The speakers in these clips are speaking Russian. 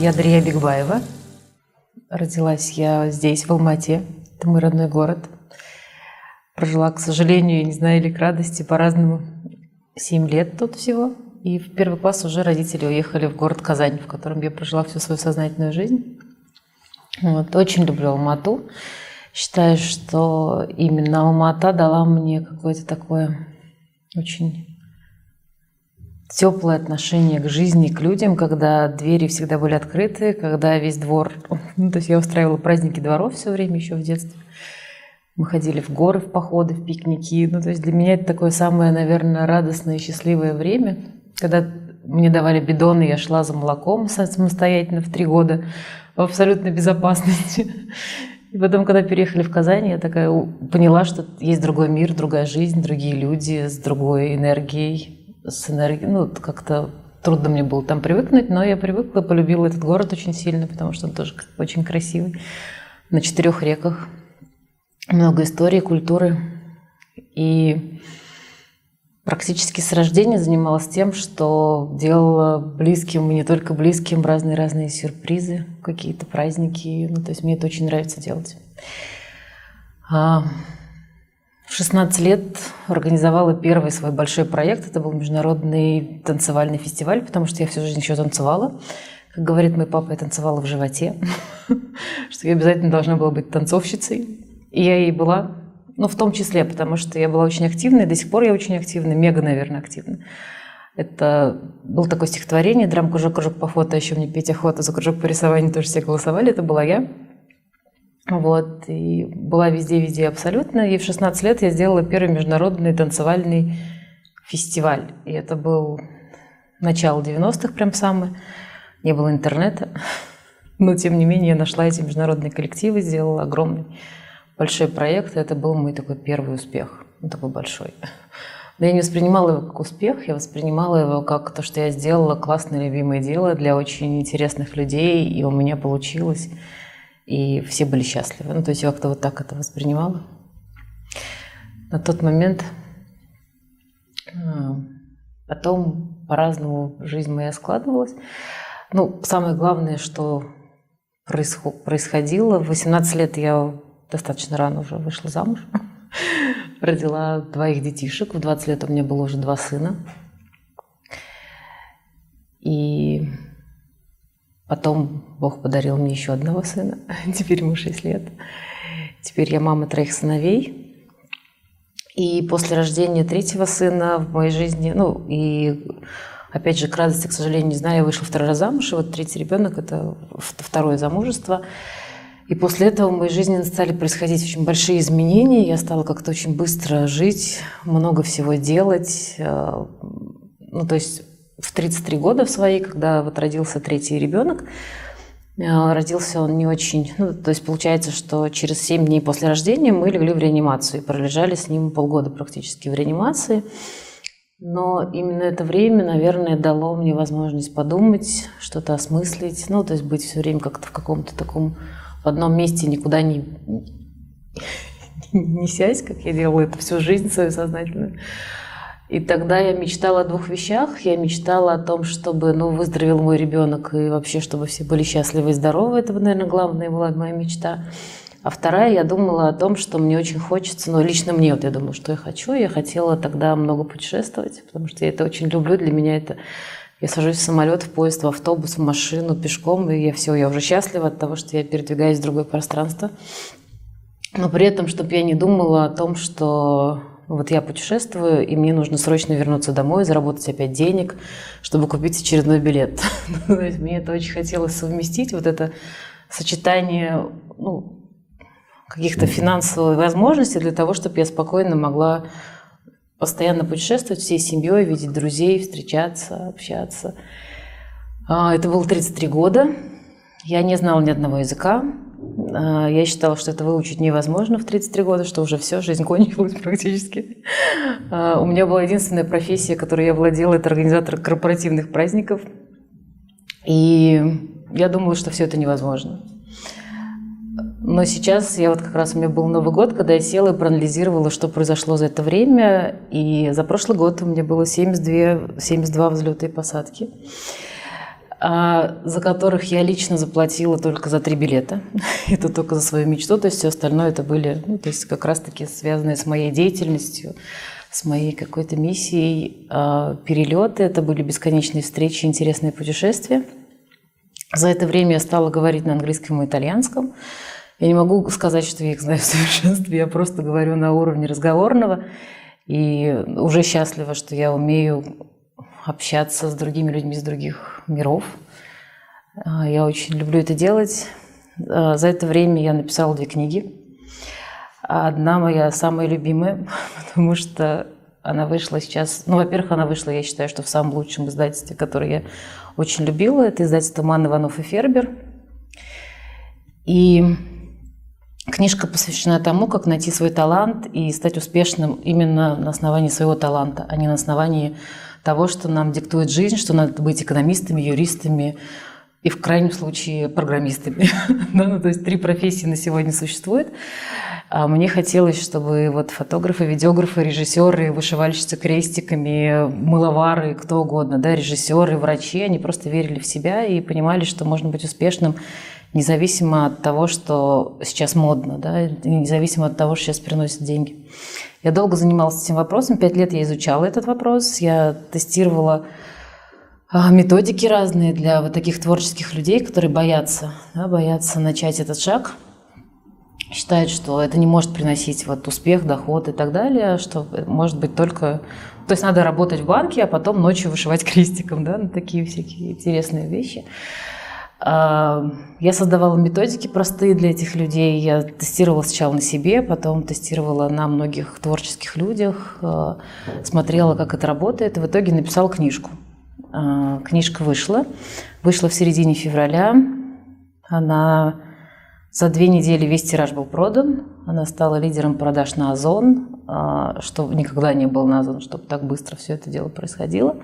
Я Дарья Бигбаева. Родилась я здесь, в Алмате. Это мой родной город. Прожила, к сожалению, не знаю, или к радости, по-разному. Семь лет тут всего. И в первый класс уже родители уехали в город Казань, в котором я прожила всю свою сознательную жизнь. Вот. Очень люблю Алмату. Считаю, что именно Алмата дала мне какое-то такое очень теплое отношение к жизни, к людям, когда двери всегда были открыты, когда весь двор... Ну, то есть я устраивала праздники дворов все время еще в детстве. Мы ходили в горы, в походы, в пикники. Ну, то есть для меня это такое самое, наверное, радостное и счастливое время, когда мне давали бидоны, я шла за молоком самостоятельно в три года в абсолютной безопасности. И потом, когда переехали в Казань, я такая поняла, что есть другой мир, другая жизнь, другие люди с другой энергией, с энергией, ну, как-то трудно мне было там привыкнуть, но я привыкла, полюбила этот город очень сильно, потому что он тоже очень красивый. На четырех реках. Много истории, культуры. И практически с рождения занималась тем, что делала близким и не только близким разные-разные сюрпризы, какие-то праздники. Ну, то есть мне это очень нравится делать. А, в 16 лет организовала первый свой большой проект. Это был международный танцевальный фестиваль, потому что я всю жизнь еще танцевала. Как говорит мой папа, я танцевала в животе, что я обязательно должна была быть танцовщицей. И я ей была, ну, в том числе, потому что я была очень активной, до сих пор я очень активна, мега, наверное, активна. Это было такое стихотворение «Драм кружок, кружок по фото», еще мне петь охота, за кружок по рисованию тоже все голосовали, это была я. Вот, и была везде-везде абсолютно. И в 16 лет я сделала первый международный танцевальный фестиваль. И это был начало 90-х прям самое. Не было интернета. Но, тем не менее, я нашла эти международные коллективы, сделала огромный большой проект. И это был мой такой первый успех. Ну, такой большой. Но я не воспринимала его как успех, я воспринимала его как то, что я сделала классное любимое дело для очень интересных людей, и у меня получилось и все были счастливы. Ну, то есть я как-то вот так это воспринимала. На тот момент а, потом по-разному жизнь моя складывалась. Ну, самое главное, что происходило, в 18 лет я достаточно рано уже вышла замуж, родила двоих детишек, в 20 лет у меня было уже два сына. И Потом Бог подарил мне еще одного сына, теперь ему 6 лет. Теперь я мама троих сыновей. И после рождения третьего сына в моей жизни, ну и опять же, к радости, к сожалению, не знаю, я вышла второй раз замуж, и вот третий ребенок – это второе замужество. И после этого в моей жизни стали происходить очень большие изменения. Я стала как-то очень быстро жить, много всего делать. Э, ну, то есть в 33 года в свои, когда вот родился третий ребенок. Э, родился он не очень... Ну, то есть получается, что через 7 дней после рождения мы легли в реанимацию и пролежали с ним полгода практически в реанимации. Но именно это время, наверное, дало мне возможность подумать, что-то осмыслить, ну, то есть быть все время как-то в каком-то таком в одном месте, никуда не, не сядь, как я делала это всю жизнь свою сознательную. И тогда я мечтала о двух вещах. Я мечтала о том, чтобы ну, выздоровел мой ребенок и вообще, чтобы все были счастливы и здоровы. Это, наверное, главная была моя мечта. А вторая, я думала о том, что мне очень хочется, ну, лично мне, вот я думала, что я хочу. Я хотела тогда много путешествовать, потому что я это очень люблю. Для меня это... Я сажусь в самолет, в поезд, в автобус, в машину, пешком, и я все, я уже счастлива от того, что я передвигаюсь в другое пространство. Но при этом, чтобы я не думала о том, что вот я путешествую, и мне нужно срочно вернуться домой, заработать опять денег, чтобы купить очередной билет. Есть мне это очень хотелось совместить, вот это сочетание ну, каких-то финансовых возможностей для того, чтобы я спокойно могла постоянно путешествовать всей семьей, видеть друзей, встречаться, общаться. А, это было 33 года. Я не знала ни одного языка. А, я считала, что это выучить невозможно в 33 года, что уже все, жизнь кончилась практически. А, у меня была единственная профессия, которой я владела, это организатор корпоративных праздников. И я думала, что все это невозможно. Но сейчас я вот как раз у меня был Новый год, когда я села и проанализировала, что произошло за это время. И за прошлый год у меня было 72, 72 взлета и посадки. А, за которых я лично заплатила только за три билета. это только за свою мечту, то есть все остальное это были, ну, то есть как раз-таки связанные с моей деятельностью, с моей какой-то миссией а, перелеты. Это были бесконечные встречи, интересные путешествия. За это время я стала говорить на английском и итальянском. Я не могу сказать, что я их знаю в совершенстве, я просто говорю на уровне разговорного. И уже счастлива, что я умею общаться с другими людьми из других миров. А, я очень люблю это делать. А, за это время я написала две книги. Одна моя самая любимая, потому что она вышла сейчас... Ну, во-первых, она вышла, я считаю, что в самом лучшем издательстве, которое я очень любила. Это издательство «Ман Иванов и Фербер». И книжка посвящена тому, как найти свой талант и стать успешным именно на основании своего таланта, а не на основании того, что нам диктует жизнь, что надо быть экономистами, юристами и в крайнем случае программистами. да, ну, то есть три профессии на сегодня существуют. А мне хотелось, чтобы вот фотографы, видеографы, режиссеры, вышивальщицы крестиками, мыловары, кто угодно, да, режиссеры, врачи, они просто верили в себя и понимали, что можно быть успешным независимо от того, что сейчас модно, да, независимо от того, что сейчас приносит деньги. Я долго занималась этим вопросом, пять лет я изучала этот вопрос, я тестировала а, методики разные для вот таких творческих людей, которые боятся, да, боятся начать этот шаг, считают, что это не может приносить вот успех, доход и так далее, что может быть только... То есть надо работать в банке, а потом ночью вышивать крестиком, да, на такие всякие интересные вещи. А, я создавала методики простые для этих людей. Я тестировала сначала на себе, потом тестировала на многих творческих людях, а, смотрела, как это работает, и в итоге написала книжку. А, книжка вышла. Вышла в середине февраля. Она за две недели весь тираж был продан. Она стала лидером продаж на Озон, что никогда не был на Озон, чтобы так быстро все это дело происходило.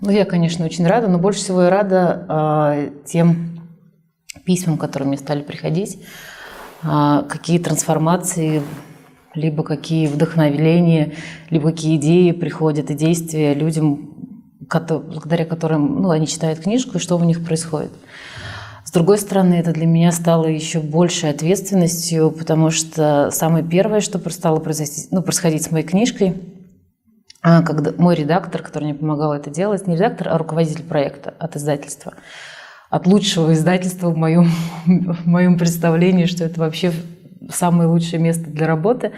Ну, я, конечно, очень рада, но больше всего я рада э, тем письмам, которые мне стали приходить, э, какие трансформации, либо какие вдохновения, либо какие идеи приходят и действия людям, благодаря которым ну, они читают книжку, и что у них происходит. С другой стороны, это для меня стало еще большей ответственностью, потому что самое первое, что стало ну, происходить с моей книжкой – когда мой редактор, который мне помогал это делать, не редактор, а руководитель проекта от издательства, от лучшего издательства в моем, в моем представлении, что это вообще самое лучшее место для работы.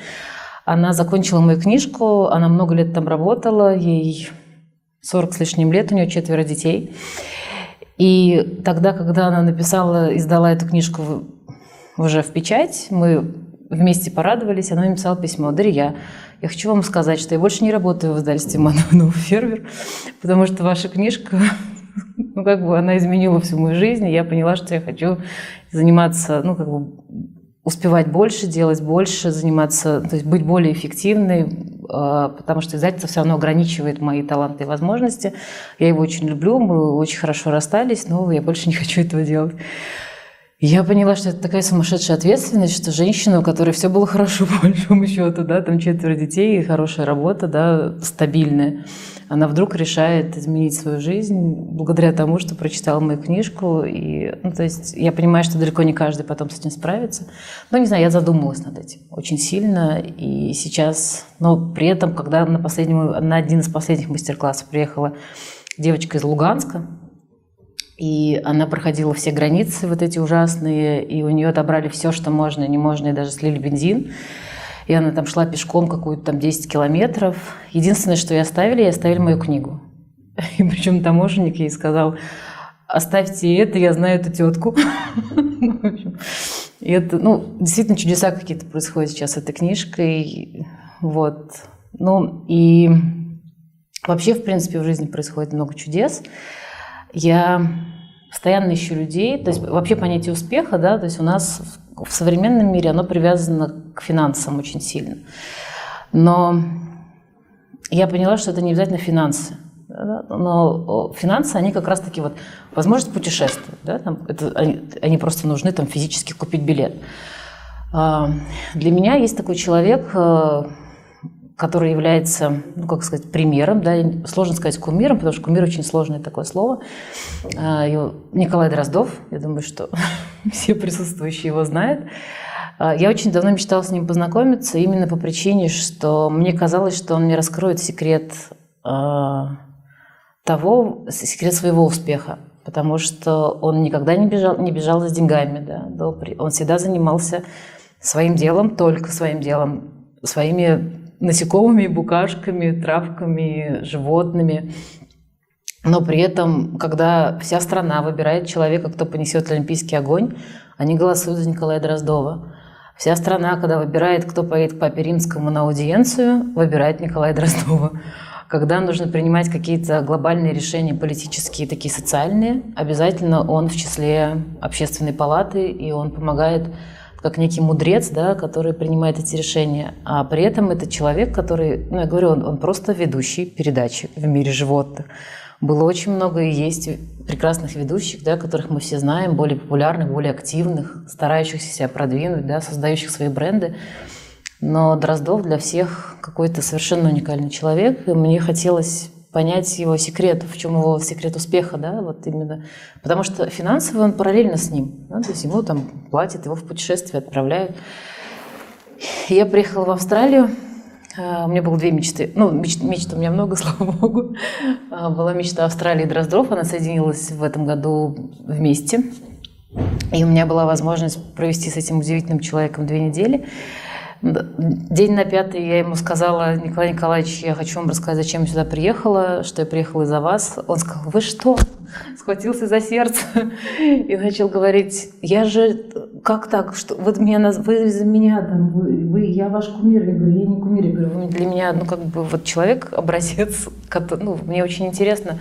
Она закончила мою книжку, она много лет там работала, ей 40 с лишним лет, у нее четверо детей. И тогда, когда она написала, издала эту книжку уже в печать, мы вместе порадовались, она мне написала письмо. Дарья, я хочу вам сказать, что я больше не работаю в издательстве «Манованов фермер», потому что ваша книжка, ну, как бы она изменила всю мою жизнь, и я поняла, что я хочу заниматься, ну, как бы успевать больше, делать больше, заниматься, то есть быть более эффективной, а, потому что издательство все равно ограничивает мои таланты и возможности. Я его очень люблю, мы очень хорошо расстались, но я больше не хочу этого делать. Я поняла, что это такая сумасшедшая ответственность, что женщина, у которой все было хорошо, по большому счету, да, там четверо детей, хорошая работа, да, стабильная, она вдруг решает изменить свою жизнь благодаря тому, что прочитала мою книжку. И, ну, то есть я понимаю, что далеко не каждый потом с этим справится. Но не знаю, я задумалась над этим очень сильно. И сейчас, но при этом, когда на, последнем, на один из последних мастер-классов приехала девочка из Луганска, и она проходила все границы вот эти ужасные, и у нее отобрали все, что можно и не можно, и даже слили бензин. И она там шла пешком какую-то там 10 километров. Единственное, что ей оставили, ей оставили мою книгу. И причем таможенник ей сказал, оставьте это, я знаю эту тетку. Ну, и это, ну, действительно чудеса какие-то происходят сейчас с этой книжкой. Вот. Ну, и вообще, в принципе, в жизни происходит много чудес. Я постоянно ищу людей, то есть вообще понятие успеха, да, то есть у нас в современном мире оно привязано к финансам очень сильно. Но я поняла, что это не обязательно финансы. Но финансы, они как раз-таки вот возможность путешествовать. Да, там, это, они, они просто нужны там, физически купить билет. А, для меня есть такой человек, э, который является, ну, как сказать, примером, да, сложно сказать кумиром, потому что кумир очень сложное такое слово. А, Николай Дроздов, я думаю, что все присутствующие его знают. А, я очень давно мечтала с ним познакомиться, именно по причине, что мне казалось, что он мне раскроет секрет а, того, секрет своего успеха, потому что он никогда не бежал, не бежал за деньгами, да, он всегда занимался своим делом, только своим делом, своими насекомыми, букашками, травками, животными. Но при этом, когда вся страна выбирает человека, кто понесет олимпийский огонь, они голосуют за Николая Дроздова. Вся страна, когда выбирает, кто поедет к Папе Римскому на аудиенцию, выбирает Николая Дроздова. Когда нужно принимать какие-то глобальные решения политические, такие социальные, обязательно он в числе общественной палаты, и он помогает как некий мудрец, да, который принимает эти решения. А при этом это человек, который, ну, я говорю, он, он просто ведущий передачи в мире животных. Было очень много и есть прекрасных ведущих, да, которых мы все знаем, более популярных, более активных, старающихся себя продвинуть, да, создающих свои бренды. Но Дроздов для всех какой-то совершенно уникальный человек, и мне хотелось понять его секрет, в чем его секрет успеха, да, вот именно. Потому что финансово он параллельно с ним, да, то есть ему там платят, его в путешествие отправляют. Я приехала в Австралию, а, у меня было две мечты. Ну, мечт, мечт у меня много, слава богу. А, была мечта Австралии и Дроздов. Она соединилась в этом году вместе. И у меня была возможность провести с этим удивительным человеком две недели. День на пятый я ему сказала, Николай Николаевич, я хочу вам рассказать, зачем я сюда приехала, что я приехала из-за вас. Он сказал, вы что? Схватился за сердце и начал говорить, я же, как так, что вы меня, вы за меня, там, вы, вы, я ваш кумир. Я говорю, я не кумир, я говорю, вы для меня, ну, как бы, вот человек, образец, который, ну, мне очень интересно.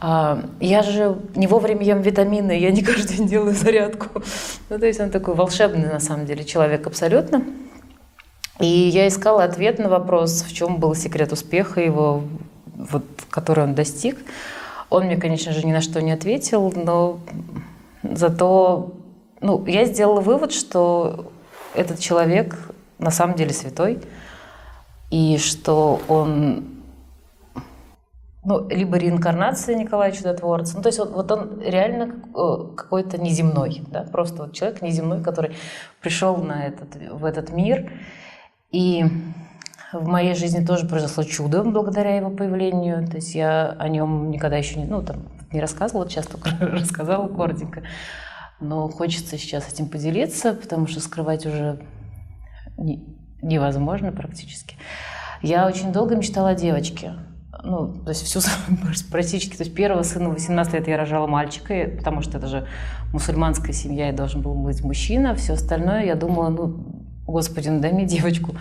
А, я же не вовремя ем витамины, я не каждый день делаю зарядку. Ну, то есть он такой волшебный, на самом деле, человек абсолютно. И я искала ответ на вопрос, в чем был секрет успеха его, вот, который он достиг. Он мне, конечно же, ни на что не ответил, но зато ну, я сделала вывод, что этот человек на самом деле святой, и что он ну, либо реинкарнация Николая Чудотворца. Ну, то есть вот, вот он реально э, какой-то неземной, да, просто вот человек неземной, который пришел на этот, в этот мир и в моей жизни тоже произошло чудо благодаря его появлению. То есть я о нем никогда еще не, ну, там, не рассказывала, сейчас только рассказала коротенько. Но хочется сейчас этим поделиться, потому что скрывать уже не, невозможно практически. Я очень долго мечтала о девочке. Ну, то есть всю практически, то есть первого сына в 18 лет я рожала мальчика, потому что это же мусульманская семья, и должен был быть мужчина. Все остальное я думала, ну, Господи, ну дай мне девочку.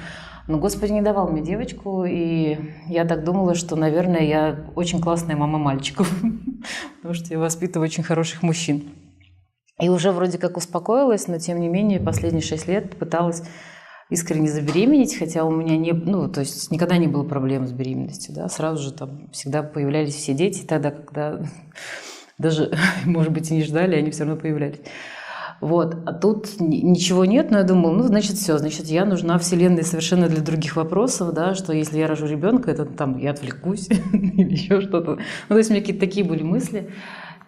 Но Господи не давал мне девочку, и я так думала, что, наверное, я очень классная мама мальчиков, потому что я воспитываю очень хороших мужчин. И уже вроде как успокоилась, но тем не менее последние шесть лет пыталась искренне забеременеть, хотя у меня не, ну, то есть никогда не было проблем с беременностью, да, сразу же там всегда появлялись все дети, тогда, когда даже, может быть, и не ждали, они все равно появлялись. Вот. А тут ничего нет, но я думала, ну, значит, все, значит, я нужна Вселенной совершенно для других вопросов, да, что если я рожу ребенка, это там я отвлекусь или еще что-то. Ну, то есть у меня какие-то такие были мысли.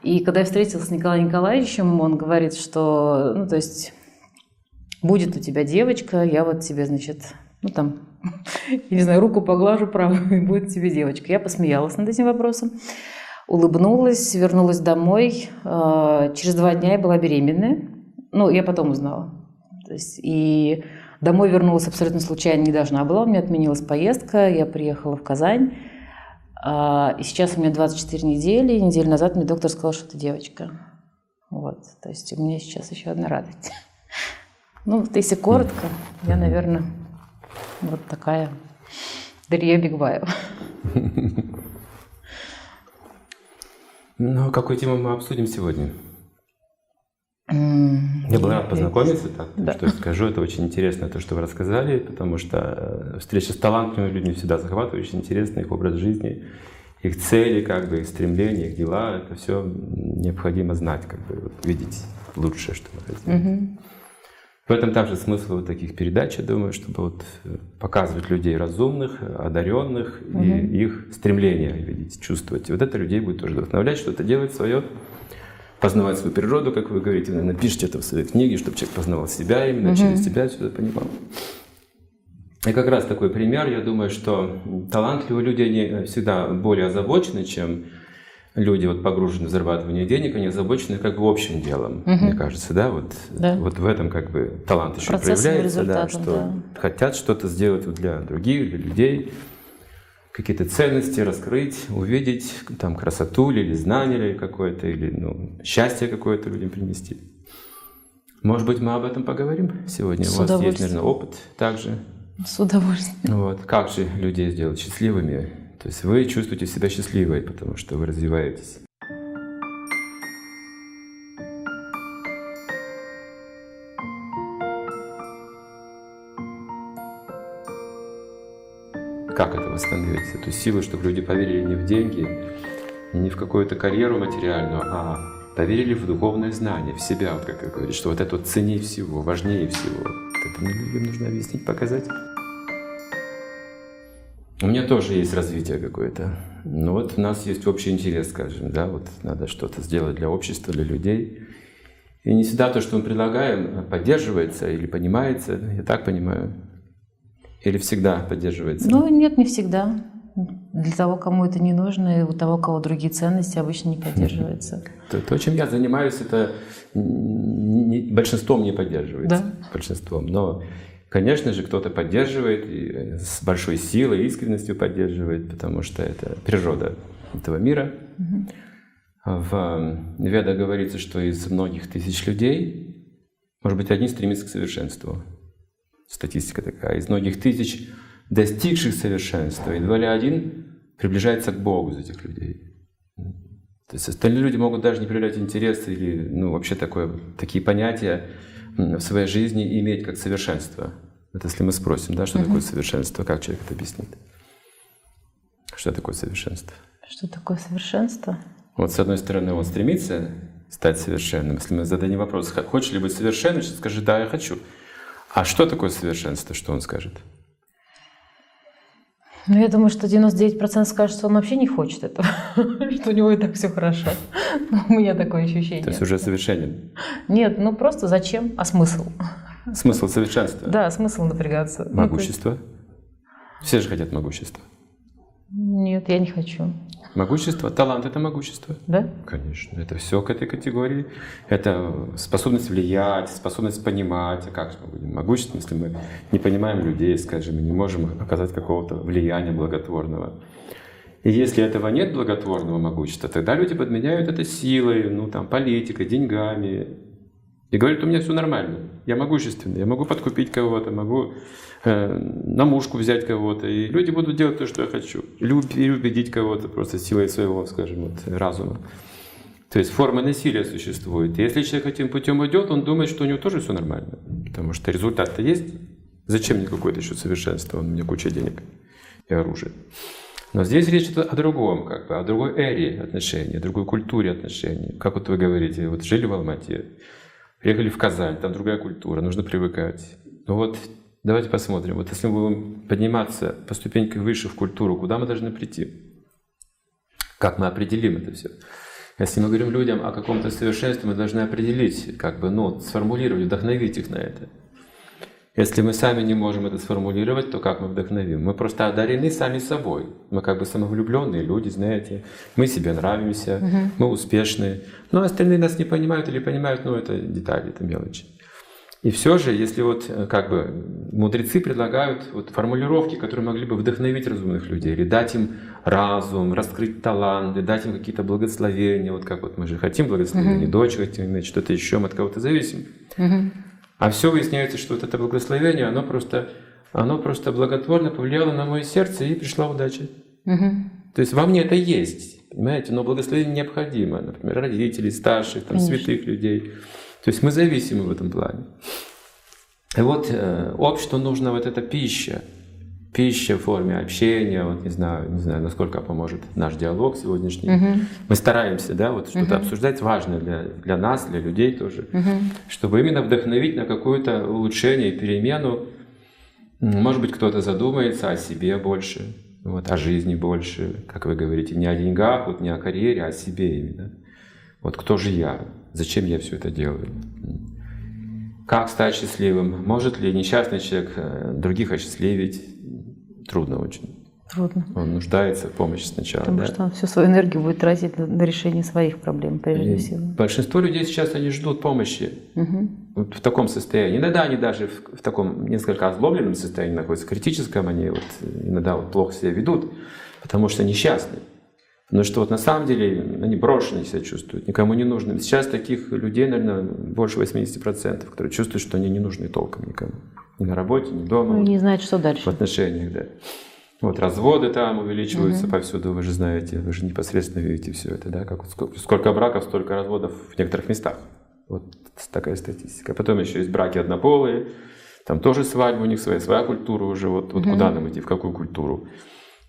И когда я встретилась с Николаем Николаевичем, он говорит, что, ну, то есть, будет у тебя девочка, я вот тебе, значит, ну, там, я не знаю, руку поглажу правую, и будет тебе девочка. Я посмеялась над этим вопросом улыбнулась, вернулась домой. А, через два дня я была беременная. Ну, я потом узнала. То есть, и домой вернулась абсолютно случайно, не должна была. У меня отменилась поездка, я приехала в Казань. А, и сейчас у меня 24 недели. Неделю назад мне доктор сказал, что это девочка. Вот. То есть у меня сейчас еще одна радость. Ну, если коротко, я, наверное, вот такая Дарья Бигбаева. Ну, какую тему мы обсудим сегодня? Я был рад познакомиться, так, да. что скажу, это очень интересно, то, что вы рассказали, потому что э, встреча с талантливыми людьми всегда захватывает, очень интересно, их образ жизни, их цели, как бы, их стремления, их дела, это все необходимо знать, как бы, вот, видеть лучшее, что мы хотим. Угу. В этом также смысл вот таких передач, я думаю, чтобы вот э, показывать людей разумных, одаренных угу. и их стремление видеть, чувствовать. И вот это людей будет тоже вдохновлять, что-то делать свое, познавать свою природу, как вы говорите, наверное, пишите это в своей книге, чтобы человек познавал себя именно, угу. через себя все это понимал. И как раз такой пример, я думаю, что талантливые люди, они всегда более озабочены, чем люди вот погружены в зарабатывание денег, они озабочены как бы общим делом, угу. мне кажется, да, вот, да. вот в этом как бы талант еще проявляется, да, что да. хотят что-то сделать для других, для людей, какие-то ценности раскрыть, увидеть, там, красоту или знание или какое-то, или ну, счастье какое-то людям принести. Может быть, мы об этом поговорим сегодня? С У вас есть, наверное, опыт также. С удовольствием. Вот. Как же людей сделать счастливыми? То есть вы чувствуете себя счастливой, потому что вы развиваетесь. Как это восстановить, эту силу, чтобы люди поверили не в деньги, не в какую-то карьеру материальную, а поверили в духовное знание, в себя, вот как говорите, что вот это вот ценнее всего, важнее всего. Это людям нужно объяснить, показать. У меня тоже есть развитие какое-то. Но вот у нас есть общий интерес, скажем, да, вот надо что-то сделать для общества, для людей. И не всегда то, что мы предлагаем, поддерживается или понимается, я так понимаю. Или всегда поддерживается? Ну, нет, не всегда. Для того, кому это не нужно, и у того, у кого другие ценности, обычно не поддерживается. То, то чем я занимаюсь, это не, большинством не поддерживается. Да? Большинством. Но Конечно же, кто-то поддерживает, и э, с большой силой, искренностью поддерживает, потому что это природа этого мира. В Веда говорится, что из многих тысяч людей, может быть, один стремится к совершенству. Статистика такая. Из многих тысяч достигших совершенства, едва ли один приближается к Богу из этих людей. То есть остальные люди могут даже не проявлять интерес или ну, вообще такое, такие понятия в своей жизни иметь как совершенство. Это если мы спросим, да, что угу. такое совершенство, как человек это объяснит? Что такое совершенство? Что такое совершенство? Вот с одной стороны он стремится стать совершенным. Если мы зададим вопрос, хочешь ли быть совершенным, скажет, да, я хочу. А что такое совершенство, что он скажет? Ну, я думаю, что 99% скажут, что он вообще не хочет этого, что у него и так все хорошо. У меня такое ощущение. То есть уже совершенен? Нет, ну просто зачем, а смысл? Смысл совершенства? Да, смысл напрягаться. Ну, могущество? Все же хотят могущества. Нет, я не хочу. Могущество, талант – это могущество. Да? Конечно, это все к этой категории. Это способность влиять, способность понимать. А как мы будем могуществом, если мы не понимаем людей, скажем, и не можем оказать какого-то влияния благотворного. И если этого нет благотворного могущества, тогда люди подменяют это силой, ну там, политикой, деньгами, и говорит, у меня все нормально, я могущественный, я могу подкупить кого-то, могу э, на мушку взять кого-то, и люди будут делать то, что я хочу. Или убедить кого-то просто силой своего, скажем, вот, разума. То есть форма насилия существует. И если человек этим путем идет, он думает, что у него тоже все нормально. Потому что результат-то есть. Зачем мне какое-то еще совершенство? У меня куча денег и оружия. Но здесь речь идет о другом, как бы, о другой эре отношений, о другой культуре отношений. Как вот вы говорите, вот жили в Алмате, Приехали в Казань, там другая культура, нужно привыкать. Ну вот давайте посмотрим. Вот если мы будем подниматься по ступенькам выше в культуру, куда мы должны прийти? Как мы определим это все? Если мы говорим людям о каком-то совершенстве, мы должны определить, как бы, ну, сформулировать, вдохновить их на это. Если мы сами не можем это сформулировать, то как мы вдохновим? Мы просто одарены сами собой. Мы как бы самовлюбленные люди, знаете. Мы себе нравимся, угу. мы успешные. Но остальные нас не понимают или понимают, ну это детали, это мелочи. И все же, если вот э, как бы мудрецы предлагают вот формулировки, которые могли бы вдохновить разумных людей, или дать им разум, раскрыть таланты, дать им какие-то благословения, вот как вот мы же хотим благословения, угу. дочь хотим иметь, что-то еще, мы от кого-то зависим. Угу. А все выясняется, что вот это благословение, оно просто, оно просто благотворно повлияло на мое сердце и пришла удача. Угу. То есть во мне это есть, понимаете, но благословение необходимо, например, родителей, старших, там, святых людей. То есть мы зависимы в этом плане. И вот э, обществу нужна вот эта пища, пища в форме общения, вот не знаю, не знаю, насколько поможет наш диалог сегодняшний. Угу. Мы стараемся, да, вот что-то угу. обсуждать важное для, для нас, для людей тоже, угу. чтобы именно вдохновить на какое-то улучшение и перемену. Может быть, кто-то задумается о себе больше, вот, о жизни больше, как вы говорите, не о деньгах, вот не о карьере, а о себе именно. Вот кто же я? Зачем я все это делаю? Как стать счастливым? Может ли несчастный человек э, других осчастливить? Трудно очень. Трудно. Он нуждается в помощи сначала. Потому да? что он всю свою энергию будет тратить на, на решение своих проблем, прежде И всего. Большинство людей сейчас они ждут помощи угу. вот в таком состоянии. Иногда они даже в, в таком несколько озлобленном состоянии находятся, критическом, они вот иногда вот плохо себя ведут, потому что несчастны. Но что вот на самом деле они брошенные себя чувствуют, никому не нужны. Сейчас таких людей, наверное, больше 80%, которые чувствуют, что они не нужны толком никому. Ни на работе, ни дома. Ну, не знают, что дальше. В отношениях, да. Вот разводы там увеличиваются угу. повсюду, вы же знаете, вы же непосредственно видите все это, да, как сколько, сколько браков, столько разводов в некоторых местах. Вот такая статистика. Потом еще есть браки однополые, там тоже свадьбы у них своя, своя культура уже, вот, вот угу. куда нам идти, в какую культуру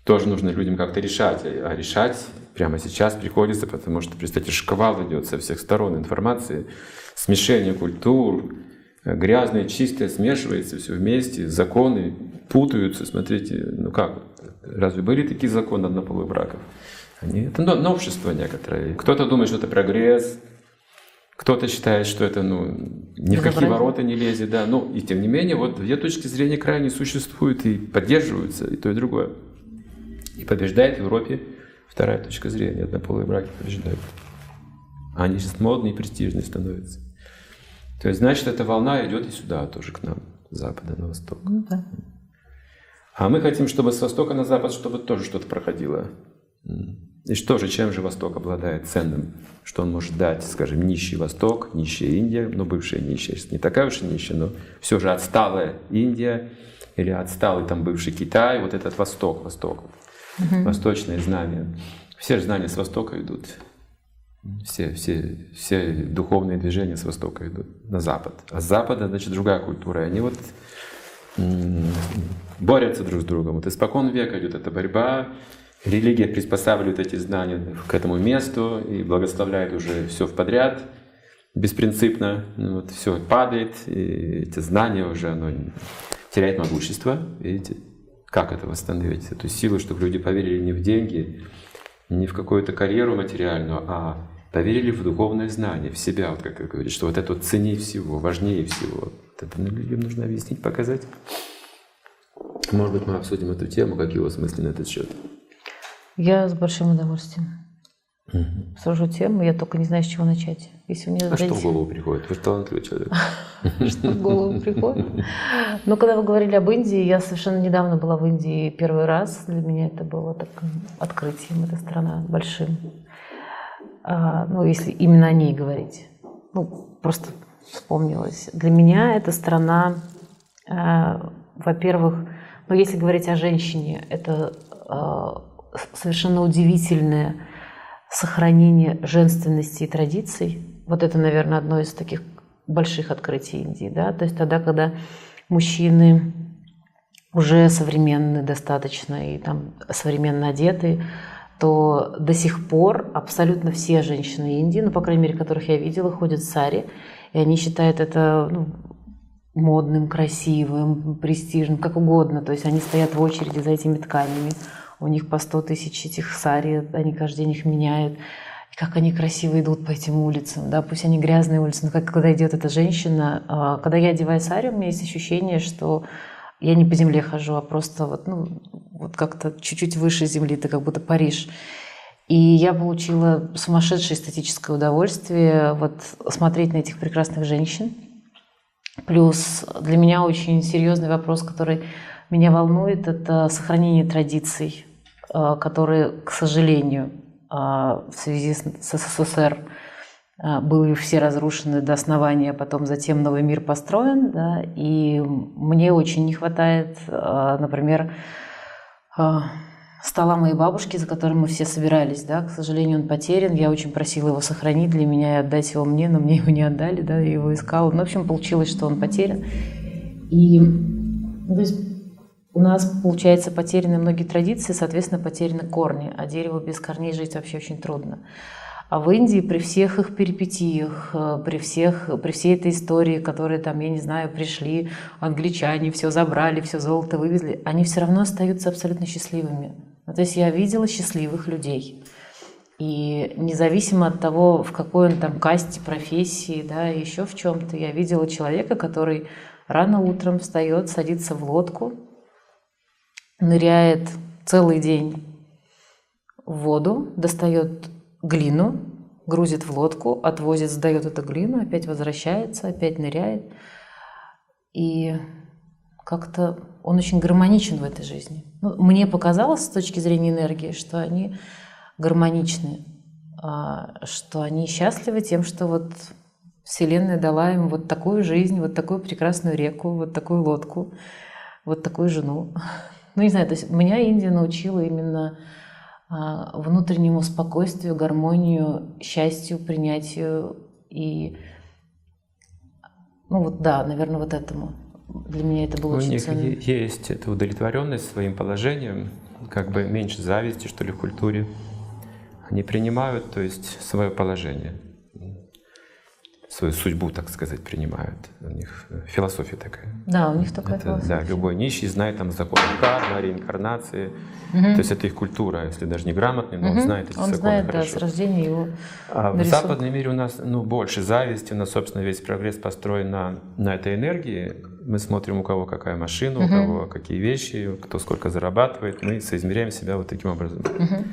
тоже нужно людям как-то решать. А решать прямо сейчас приходится, потому что, представьте, шквал идет со всех сторон информации, смешение культур, грязное, чистое смешивается все вместе, законы путаются. Смотрите, ну как, разве были такие законы однополых браков? Они, это новшество некоторое. Кто-то думает, что это прогресс, кто-то считает, что это ну, ни в какие ворота не лезет. Да. Ну, и тем не менее, вот две точки зрения крайне существуют и поддерживаются, и то, и другое. И побеждает в Европе вторая точка зрения. Однополые браки побеждают. Они сейчас модные и престижные становятся. То есть, значит, эта волна идет и сюда тоже к нам, с запада на восток. Ну, да. А мы хотим, чтобы с востока на запад, чтобы тоже что-то проходило. И что же, чем же Восток обладает ценным? Что он может дать, скажем, нищий Восток, нищая Индия, ну, бывшая нищая, не такая уж и нищая, но все же отсталая Индия или отсталый там бывший Китай, вот этот Восток, Восток угу. восточные знания. Все же знания с Востока идут. Все, все, все духовные движения с Востока идут на Запад. А с Запада, значит, другая культура. И они вот борются друг с другом. Вот испокон века идет эта борьба. Религия приспосабливает эти знания к этому месту и благословляет уже все в подряд беспринципно. Ну, вот все падает, и эти знания уже оно теряет могущество. Видите? Как это восстановить? Эту силу, чтобы люди поверили не в деньги, не в какую-то карьеру материальную, а поверили в духовное знание, в себя, вот как вы говорите, что вот это вот ценнее всего, важнее всего. Вот это людям нужно объяснить, показать. Может быть, мы обсудим эту тему, какие у вас на этот счет? Я с большим удовольствием. Угу. Сажу тему, я только не знаю, с чего начать. Если мне а что в голову приходит? Вы же талантливый человек. Что в голову приходит? Ну, когда вы говорили об Индии, я совершенно недавно была в Индии первый раз. Для меня это было таким открытием, эта страна большим. А, ну, если именно о ней говорить. Ну, просто вспомнилось. Для меня эта страна, а, во-первых, ну, если говорить о женщине, это а, совершенно удивительная сохранение женственности и традиций. Вот это, наверное, одно из таких больших открытий Индии. Да? То есть тогда, когда мужчины уже современные достаточно и там современно одеты, то до сих пор абсолютно все женщины Индии, ну, по крайней мере, которых я видела, ходят в сари, и они считают это ну, модным, красивым, престижным, как угодно. То есть они стоят в очереди за этими тканями у них по 100 тысяч этих сари, они каждый день их меняют. И как они красиво идут по этим улицам, да, пусть они грязные улицы, но как когда идет эта женщина, а, когда я одеваю сари, у меня есть ощущение, что я не по земле хожу, а просто вот, ну, вот как-то чуть-чуть выше земли, ты как будто Париж. И я получила сумасшедшее эстетическое удовольствие вот смотреть на этих прекрасных женщин. Плюс для меня очень серьезный вопрос, который меня волнует, это сохранение традиций, э, которые, к сожалению, э, в связи с СССР э, были все разрушены до основания, а потом затем новый мир построен. Да, и мне очень не хватает, например, стола моей бабушки, за которым мы все собирались. Да. К сожалению, он потерян. Я очень просила его сохранить для меня и отдать его мне, но мне его не отдали. Да, я его искала. Ну, в общем, получилось, что он потерян. И то есть у нас, получается, потеряны многие традиции, соответственно, потеряны корни, а дереву без корней жить вообще очень трудно. А в Индии при всех их перипетиях, э, при, всех, при всей этой истории, которые там, я не знаю, пришли англичане, все забрали, все золото вывезли, они все равно остаются абсолютно счастливыми. Ну, то есть я видела счастливых людей. И независимо от того, в какой он там касте, профессии, да, еще в чем-то, я видела человека, который рано утром встает, садится в лодку, ныряет целый день в воду, достает глину, грузит в лодку, отвозит, сдает эту глину, опять возвращается, опять ныряет. И как-то он очень гармоничен в этой жизни. Ну, мне показалось с точки зрения энергии, что они гармоничны, а, что они счастливы тем, что вот Вселенная дала им вот такую жизнь, вот такую прекрасную реку, вот такую лодку, вот такую жену. Ну, не знаю, то есть меня Индия научила именно а, внутреннему спокойствию, гармонию, счастью, принятию и, ну вот да, наверное, вот этому. Для меня это было У очень них ценно. есть эта удовлетворенность своим положением, как бы меньше зависти, что ли, в культуре. Они принимают, то есть, свое положение свою судьбу, так сказать, принимают. У них э, философия такая. Да, у них такая это, философия. Да, любой нищий знает там закон кармы, реинкарнации. Угу. То есть это их культура, если даже не грамотный, но угу. он знает эти он законы знает, хорошо. Да, с рождения его а в западном мире у нас ну, больше зависти, у нас, собственно, весь прогресс построен на, на этой энергии. Мы смотрим, у кого какая машина, угу. у кого какие вещи, кто сколько зарабатывает. Мы соизмеряем себя вот таким образом. Угу.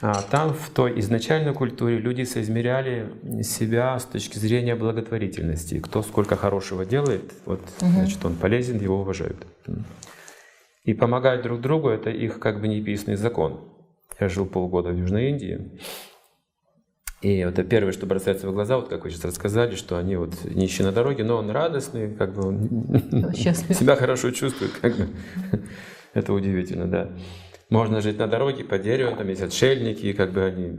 А там, в той изначальной культуре, люди соизмеряли себя с точки зрения благотворительности. Кто сколько хорошего делает, вот, угу. значит, он полезен, его уважают. И помогать друг другу — это их как бы неписанный закон. Я жил полгода в Южной Индии, и вот это первое, что бросается в глаза, вот как вы сейчас рассказали, что они вот нищие на дороге, но он радостный, как бы он себя хорошо чувствует, как бы. Это удивительно, да. Можно жить на дороге, по дереву, там есть отшельники, как бы они...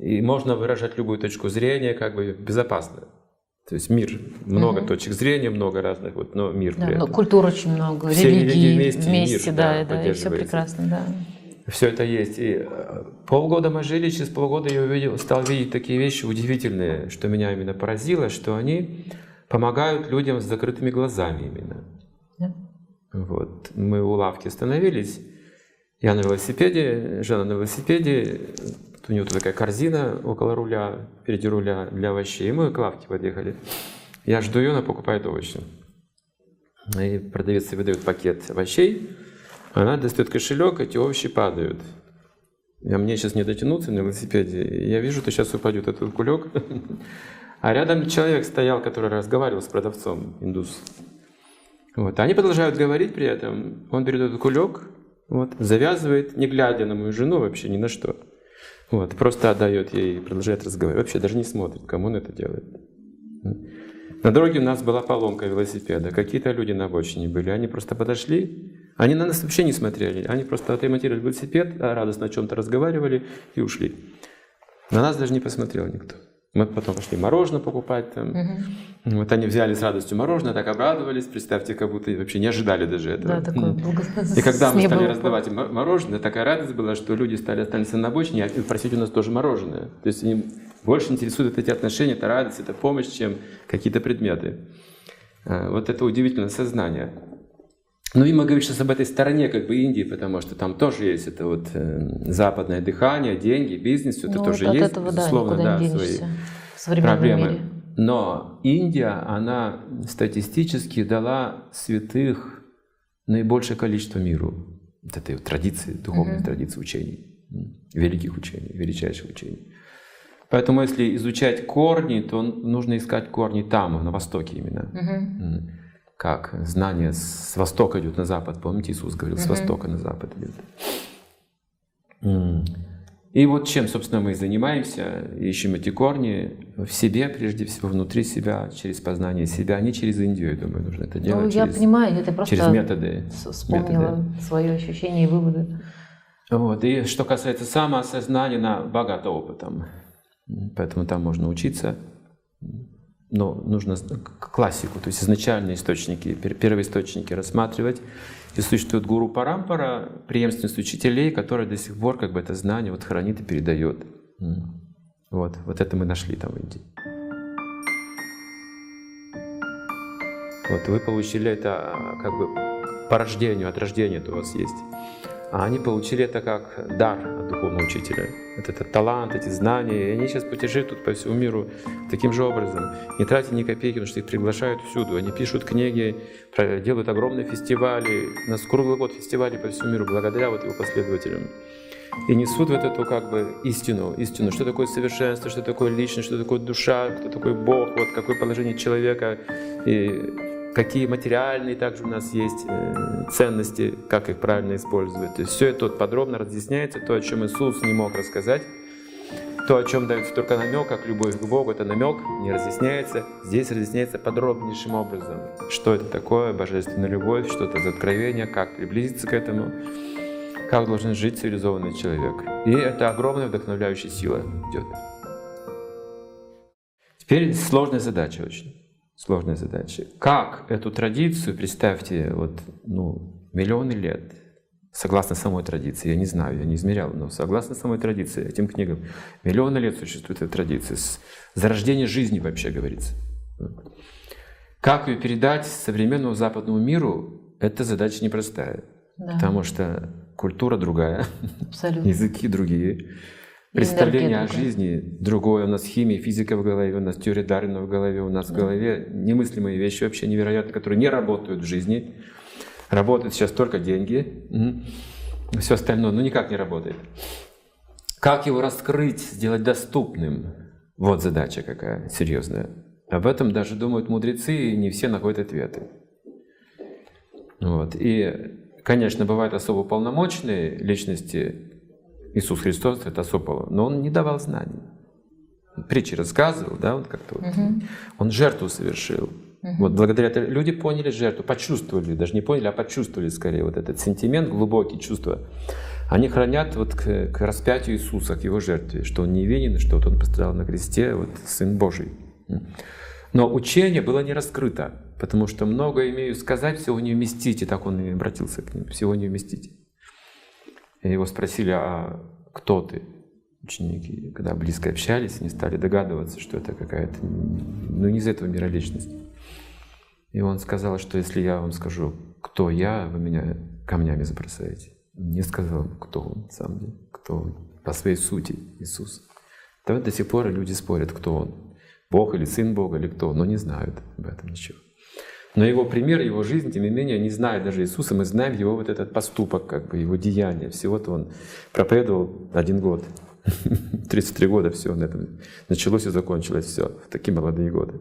И можно выражать любую точку зрения, как бы безопасно. То есть мир, много угу. точек зрения, много разных, вот, но мир да, при но этом. культур очень много, все религии вместе, вместе мир, да, да, да, и все прекрасно, да. Все это есть. И э, полгода мы жили, через полгода я увидел, стал видеть такие вещи удивительные, что меня именно поразило, что они помогают людям с закрытыми глазами именно. Да. Вот. Мы у лавки остановились, я на велосипеде, жена на велосипеде, у тут такая корзина около руля, впереди руля для овощей. И мы к лавке подъехали. Я жду ее, она покупает овощи. И продавец выдает пакет овощей, она достает кошелек, эти овощи падают. А мне сейчас не дотянуться на велосипеде. Я вижу, что сейчас упадет этот кулек. А рядом человек стоял, который разговаривал с продавцом, индус. Вот. Они продолжают говорить при этом. Он берет этот кулек, вот, завязывает, не глядя на мою жену вообще ни на что. Вот, просто отдает ей и продолжает разговаривать. Вообще даже не смотрит, кому он это делает. На дороге у нас была поломка велосипеда. Какие-то люди на обочине были. Они просто подошли. Они на нас вообще не смотрели. Они просто отремонтировали велосипед, радостно о чем-то разговаривали и ушли. На нас даже не посмотрел никто. Мы потом пошли мороженое покупать там. Угу. Вот они взяли с радостью мороженое, так обрадовались, представьте, как будто вообще не ожидали даже этого. Да, такое И когда мы стали раздавать мороженое, такая радость была, что люди стали оставаться на обочине и просить у нас тоже мороженое. То есть они больше интересуют эти отношения, это радость, это помощь, чем какие-то предметы. А, вот это удивительное сознание. Ну и мы говорим сейчас об этой стороне как бы Индии, потому что там тоже есть это вот э, западное дыхание, деньги, бизнес, все это ну, тоже от есть, этого, безусловно, да, да, свои проблемы. Мире. Но Индия, она статистически дала святых наибольшее количество миру. Вот этой вот традиции, духовной uh-huh. традиции учений, великих учений, величайших учений. Поэтому если изучать корни, то нужно искать корни там, на Востоке именно. Uh-huh как знание с востока идет на запад. Помните, Иисус говорил, с востока на запад идет. И вот чем, собственно, мы и занимаемся, ищем эти корни в себе, прежде всего, внутри себя, через познание себя, не через Индию, я думаю, нужно это делать. Ну, я через, понимаю, это просто через методы. Вспомнила методы. свои ощущения и выводы. Вот. И что касается самоосознания, на богато опытом. Поэтому там можно учиться. Но нужно классику, то есть изначальные источники, первые источники рассматривать. И существует гуру Парампара, преемственность учителей, которая до сих пор как бы это знание вот хранит и передает. Вот, вот это мы нашли там в Индии. Вот вы получили это а, как бы по рождению, от рождения это у вас есть. А они получили это как дар от духовного учителя. Вот этот талант, эти знания. И они сейчас путешествуют по всему миру таким же образом. Не тратя ни копейки, потому что их приглашают всюду. Они пишут книги, делают огромные фестивали. У нас круглый год фестивали по всему миру благодаря вот его последователям. И несут вот эту как бы истину, истину, что такое совершенство, что такое личность, что такое душа, кто такой Бог, вот какое положение человека. И какие материальные также у нас есть э, ценности, как их правильно использовать. То есть все это подробно разъясняется, то, о чем Иисус не мог рассказать, то, о чем дается только намек, как любовь к Богу, это намек, не разъясняется. Здесь разъясняется подробнейшим образом, что это такое божественная любовь, что это за откровение, как приблизиться к этому, как должен жить цивилизованный человек. И это огромная вдохновляющая сила идет. Теперь сложная задача очень сложная задача. Как эту традицию, представьте, вот, ну, миллионы лет, согласно самой традиции, я не знаю, я не измерял, но согласно самой традиции, этим книгам, миллионы лет существует эта традиция, с зарождения жизни вообще говорится. Как ее передать современному западному миру, это задача непростая, да. потому что культура другая, Абсолютно. языки другие, представление о жизни другое. У нас химия, физика в голове, у нас теория Дарвина в голове, у нас да. в голове немыслимые вещи вообще невероятные, которые не работают в жизни. Работают сейчас только деньги, угу. все остальное, ну никак не работает. Как его раскрыть, сделать доступным? Вот задача какая серьезная. Об этом даже думают мудрецы, и не все находят ответы. Вот. И, конечно, бывают особо полномочные личности, Иисус Христос это особого, но он не давал знаний. Притчи рассказывал, да, он как-то вот, угу. он жертву совершил. Угу. Вот благодаря этому люди поняли жертву, почувствовали, даже не поняли, а почувствовали скорее вот этот сентимент, глубокие чувства. Они хранят вот к, к распятию Иисуса, к Его жертве, что Он невинен, что вот Он пострадал на кресте, вот Сын Божий. Но учение было не раскрыто, потому что много имею сказать, всего не вместите, так Он и обратился к ним, всего не вместите. Его спросили, а кто ты? Ученики, когда близко общались, они стали догадываться, что это какая-то, ну, не из этого мира личность. И он сказал, что если я вам скажу, кто я, вы меня камнями забросаете. Не сказал, кто он, на самом деле, кто он, по своей сути Иисус. Вот до сих пор люди спорят, кто он. Бог или Сын Бога, или кто, но не знают об этом ничего. Но его пример, его жизнь, тем не менее, не знает даже Иисуса, мы знаем его вот этот поступок, как бы его деяние. Всего-то он проповедовал один год. 33 года все на этом началось и закончилось все в такие молодые годы.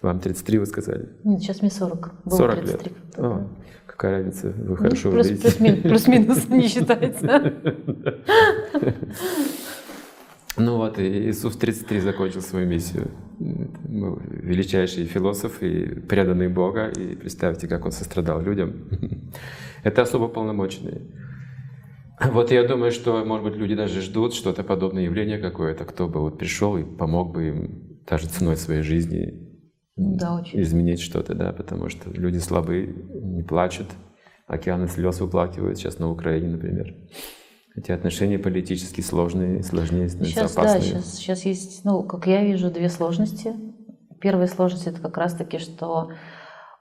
Вам 33, вы сказали? Нет, сейчас мне 40. Было 40 33. лет. О, какая разница, вы ну, хорошо плюс, выглядите. Плюс-минус не считается. Ну вот, Иисус 33 закончил свою миссию. Величайший философ и преданный Бога. И представьте, как он сострадал людям. Это особо полномочные. Вот я думаю, что, может быть, люди даже ждут что-то подобное явление какое-то, кто бы вот пришел и помог бы им даже ценой своей жизни да, очень. изменить что-то, да, потому что люди слабые, не плачут, океаны слез выплакивают сейчас на Украине, например. Эти отношения политически сложные, сложнее становятся сейчас, опасные. Да, сейчас, сейчас есть, ну, как я вижу, две сложности. Первая сложность это как раз-таки, что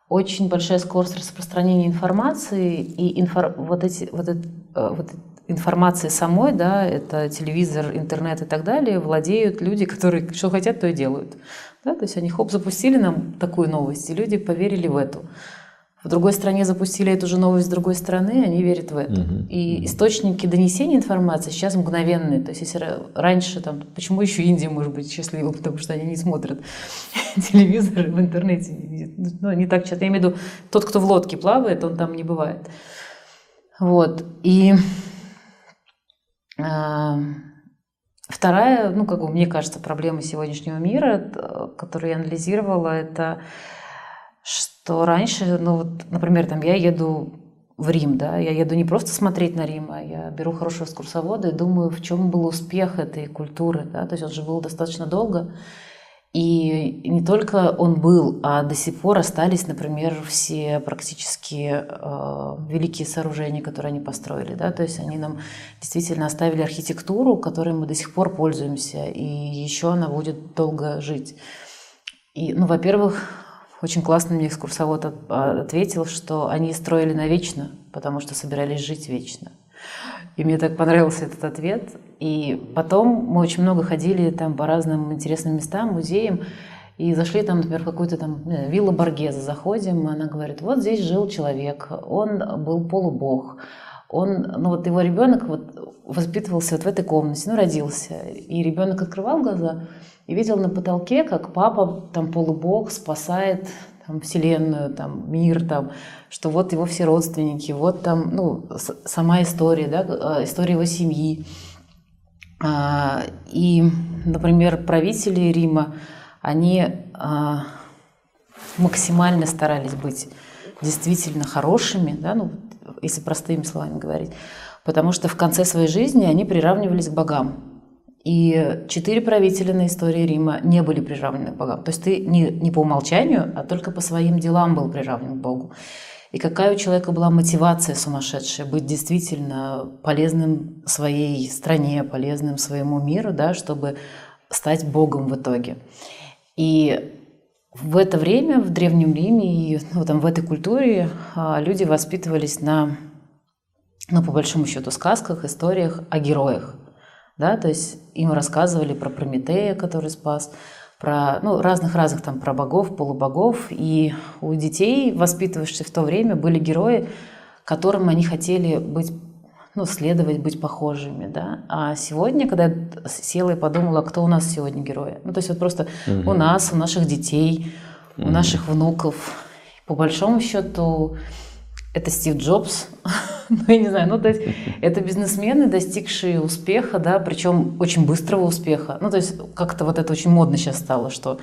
очень большая скорость распространения информации и инфор... вот эти вот, это, э, вот информации самой, да, это телевизор, интернет и так далее, владеют люди, которые что хотят, то и делают. Да? То есть они хоп, запустили нам такую новость, и люди поверили в эту в другой стране запустили эту же новость с другой стороны, они верят в это. Угу. И источники донесения информации сейчас мгновенные. То есть если раньше, там, почему еще Индия может быть счастлива, потому что они не смотрят телевизор в интернете. Ну, не так часто. Я имею в виду, тот, кто в лодке плавает, он там не бывает. Вот. И э, вторая, ну, как бы, мне кажется, проблема сегодняшнего мира, которую я анализировала, это что раньше, ну вот, например, там я еду в Рим, да, я еду не просто смотреть на Рим, а я беру хорошего экскурсовода и думаю, в чем был успех этой культуры, да, то есть он же был достаточно долго, И не только он был, а до сих пор остались, например, все практически э, великие сооружения, которые они построили. Да? То есть они нам действительно оставили архитектуру, которой мы до сих пор пользуемся, и еще она будет долго жить. И, ну, во-первых, очень классно мне экскурсовод ответил, что они строили навечно, потому что собирались жить вечно. И мне так понравился этот ответ. И потом мы очень много ходили там по разным интересным местам, музеям. И зашли там, например, в какую-то там виллу Баргеза заходим, и она говорит, вот здесь жил человек, он был полубог, он, ну вот его ребенок вот воспитывался вот в этой комнате, ну родился, и ребенок открывал глаза и видел на потолке, как папа там полубог спасает там, вселенную, там, мир, там, что вот его все родственники, вот там, ну, сама история, да, э, история его семьи. А, и, например, правители Рима, они а, максимально старались быть действительно хорошими, да, ну, если простыми словами говорить, потому что в конце своей жизни они приравнивались к богам. И четыре правителя на истории Рима не были приравнены к богам. То есть ты не, не по умолчанию, а только по своим делам был приравнен к Богу. И какая у человека была мотивация сумасшедшая быть действительно полезным своей стране, полезным своему миру, да, чтобы стать Богом в итоге. И в это время в Древнем Риме и ну, там, в этой культуре а, люди воспитывались на, ну, по большому счету, сказках, историях о героях – да, то есть им рассказывали про Прометея, который спас, про ну, разных-разных там про богов, полубогов, и у детей, воспитывавшихся в то время, были герои, которым они хотели быть ну, следовать, быть похожими, да. А сегодня, когда я села и подумала, кто у нас сегодня герои, ну, то есть вот просто угу. у нас, у наших детей, угу. у наших внуков, по большому счету, это Стив Джобс, ну, я не знаю, ну, то есть это бизнесмены, достигшие успеха, да, причем очень быстрого успеха. Ну, то есть как-то вот это очень модно сейчас стало, что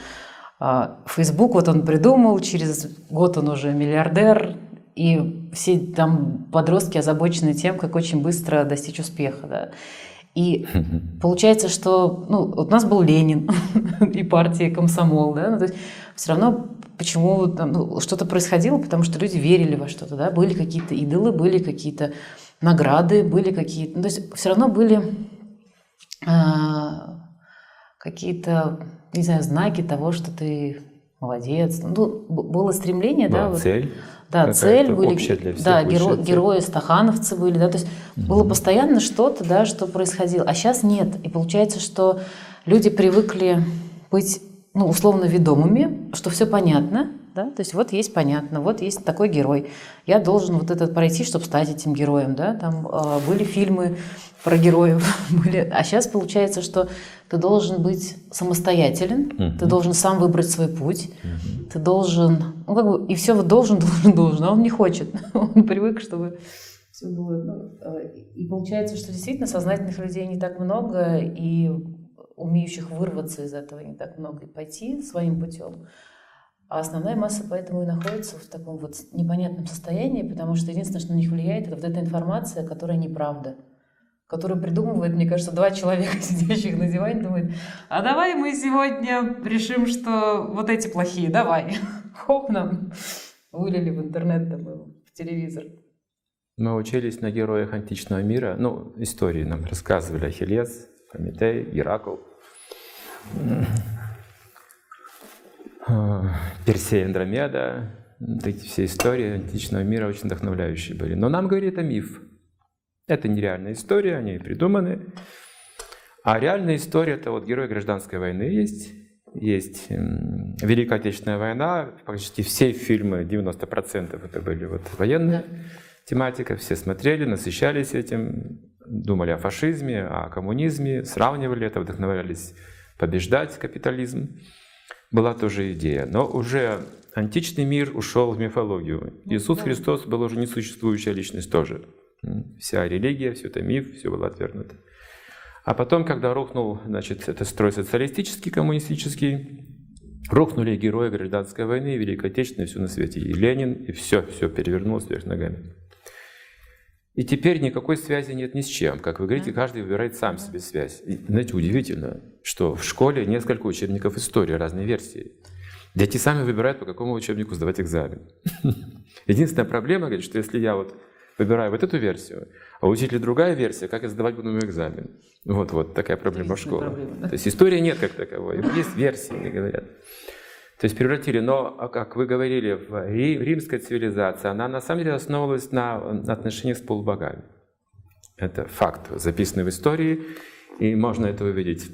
а, Facebook вот он придумал, через год он уже миллиардер, и все там подростки озабочены тем, как очень быстро достичь успеха, да. И получается, что ну, вот у нас был Ленин и партия комсомол, да, ну, то есть все равно почему там, ну, что-то происходило, потому что люди верили во что-то, да, были какие-то идолы, были какие-то награды, были какие-то, ну, то есть все равно были а, какие-то, не знаю, знаки того, что ты молодец, ну, было стремление, да, да цель. Да, цель были, для всех, да, геро, герои, стахановцы были, да, то есть угу. было постоянно что-то, да, что происходило, а сейчас нет, и получается, что люди привыкли быть ну, условно ведомыми, что все понятно, да, то есть вот есть понятно, вот есть такой герой, я должен вот этот пройти, чтобы стать этим героем, да, там э, были фильмы про героев, были, а сейчас получается, что ты должен быть самостоятелен, uh-huh. ты должен сам выбрать свой путь, uh-huh. ты должен, ну как бы, и все вот должен, должен, должен, а он не хочет, он привык, чтобы все было, ну, э, и получается, что действительно сознательных людей не так много, и умеющих вырваться из этого не так много и пойти своим путем. А основная масса поэтому и находится в таком вот непонятном состоянии, потому что единственное, что на них влияет, это вот эта информация, которая неправда, которую придумывает, мне кажется, два человека, сидящих на диване, думают, а давай мы сегодня решим, что вот эти плохие, давай. Хоп, нам вылили в интернет, там, в телевизор. Мы учились на героях античного мира, ну, истории нам рассказывали Ахиллес, Прометей, Геракл, Персей, Андромеда. Эти все истории античного мира очень вдохновляющие были. Но нам говорит это миф. Это нереальная история, они придуманы. А реальная история – это вот герой гражданской войны есть. Есть Великая Отечественная война, почти все фильмы, 90% это были вот военные да. тематика, все смотрели, насыщались этим думали о фашизме, о коммунизме, сравнивали это, вдохновлялись побеждать капитализм. Была тоже идея. Но уже античный мир ушел в мифологию. Ну Иисус Христос был уже несуществующая личность тоже. Вся религия, все это миф, все было отвергнуто. А потом, когда рухнул, значит, это строй социалистический, коммунистический, рухнули герои гражданской войны, Великой Отечественной, все на свете. И Ленин, и все, все перевернулось вверх ногами. И теперь никакой связи нет ни с чем. Как вы говорите, каждый выбирает сам себе связь. И, знаете, удивительно, что в школе несколько учебников истории, разные версии. Дети сами выбирают, по какому учебнику сдавать экзамен. Единственная проблема, говорит, что если я вот выбираю вот эту версию, а у учителя другая версия, как я сдавать буду мой экзамен. Вот, вот такая проблема школы. Проблема, да? То есть истории нет как таковой, есть версии, они говорят. То есть превратили, но, а как вы говорили, в римская цивилизация, она на самом деле основывалась на отношениях с полубогами. Это факт, записанный в истории, и можно это увидеть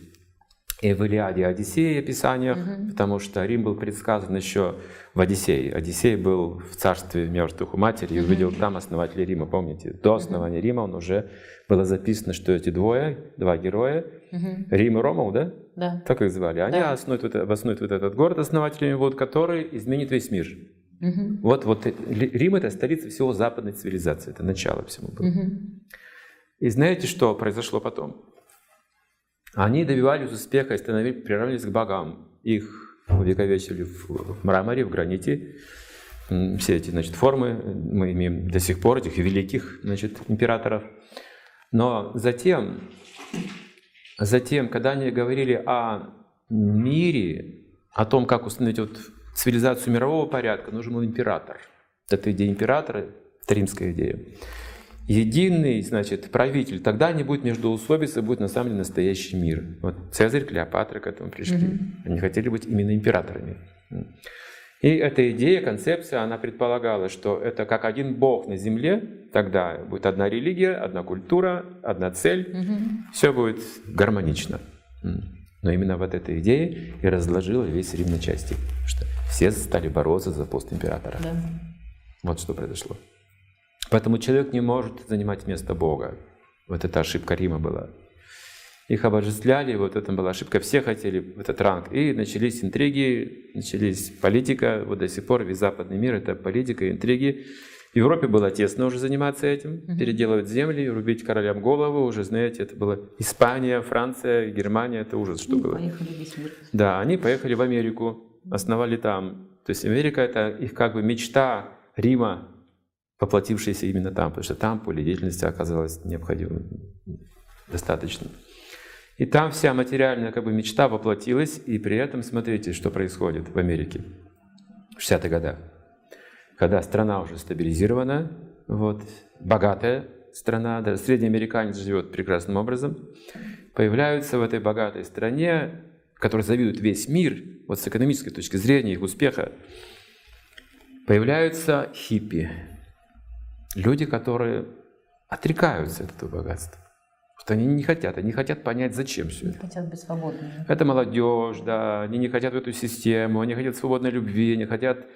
и в Илиаде, и Одиссее описаниях, угу. потому что Рим был предсказан еще в Одиссее. Одиссей был в царстве мертвых у матери и увидел там основателя Рима, помните? До основания. Рима он уже было записано, что эти двое, два героя, угу. Рим и Ромул, да? Да. Так их звали. Они да. основают, вот, обоснуют вот этот город основателями, вот, который изменит весь мир. Угу. Вот, вот Рим это столица всего западной цивилизации, это начало всему было. Угу. И знаете, что произошло потом? Они добивались успеха и становились, приравнивались к богам. Их увековечили в мраморе, в граните. Все эти значит, формы мы имеем до сих пор, этих великих значит, императоров. Но затем, затем, когда они говорили о мире, о том, как установить вот цивилизацию мирового порядка, нужен был император. Это идея императора, это римская идея единый, значит, правитель, тогда не будет междоусобицы, будет на самом деле настоящий мир. Вот Цезарь, Клеопатра к этому пришли. Mm-hmm. Они хотели быть именно императорами. И эта идея, концепция, она предполагала, что это как один бог на земле, тогда будет одна религия, одна культура, одна цель, угу. все будет гармонично. Но именно вот эта идея и разложила весь Рим на части, что все стали бороться за пост императора. Да. Вот что произошло. Поэтому человек не может занимать место Бога. Вот эта ошибка Рима была. Их обожествляли, вот это была ошибка, все хотели в этот ранг. И начались интриги, начались политика, вот до сих пор весь западный мир — это политика, интриги. В Европе было тесно уже заниматься этим, переделывать земли, рубить королям голову, уже, знаете, это было Испания, Франция, Германия, это ужас, что ну, было. Поехали весь мир. Да, они поехали в Америку, основали там. То есть Америка — это их как бы мечта Рима, воплотившиеся именно там, потому что там поле деятельности оказалось необходимым, достаточно. И там вся материальная как бы, мечта воплотилась, и при этом смотрите, что происходит в Америке в 60-е годы. Когда страна уже стабилизирована, вот, богатая страна, даже средний американец живет прекрасным образом, появляются в этой богатой стране, которой завидует весь мир, вот с экономической точки зрения их успеха, появляются хиппи, люди, которые отрекаются от этого богатства. Вот они не хотят, они хотят понять, зачем все это. хотят быть свободными. Это молодежь, да, они не хотят в эту систему, они хотят свободной любви, они хотят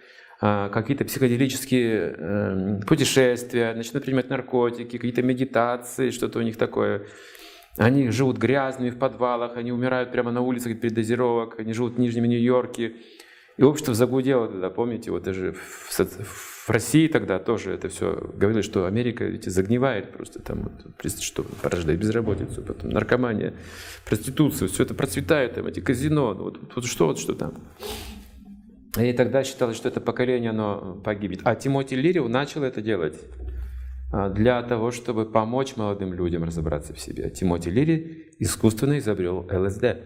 а, какие-то психоделические э, путешествия, начинают принимать наркотики, какие-то медитации, что-то у них такое. Они живут грязными в подвалах, они умирают прямо на улицах от передозировок, они живут в Нижнем Нью-Йорке. И общество загудело тогда, помните, вот даже в, в России тогда тоже это все говорили, что Америка ведь загнивает просто там, вот, что порождает безработицу, потом наркомания, проституцию, все это процветает, там эти казино, ну, вот, вот что, вот что там. И тогда считалось, что это поколение, оно погибнет. А Тимоти Лириев начал это делать а, для того, чтобы помочь молодым людям разобраться в себе. Тимоти Лири искусственно изобрел ЛСД.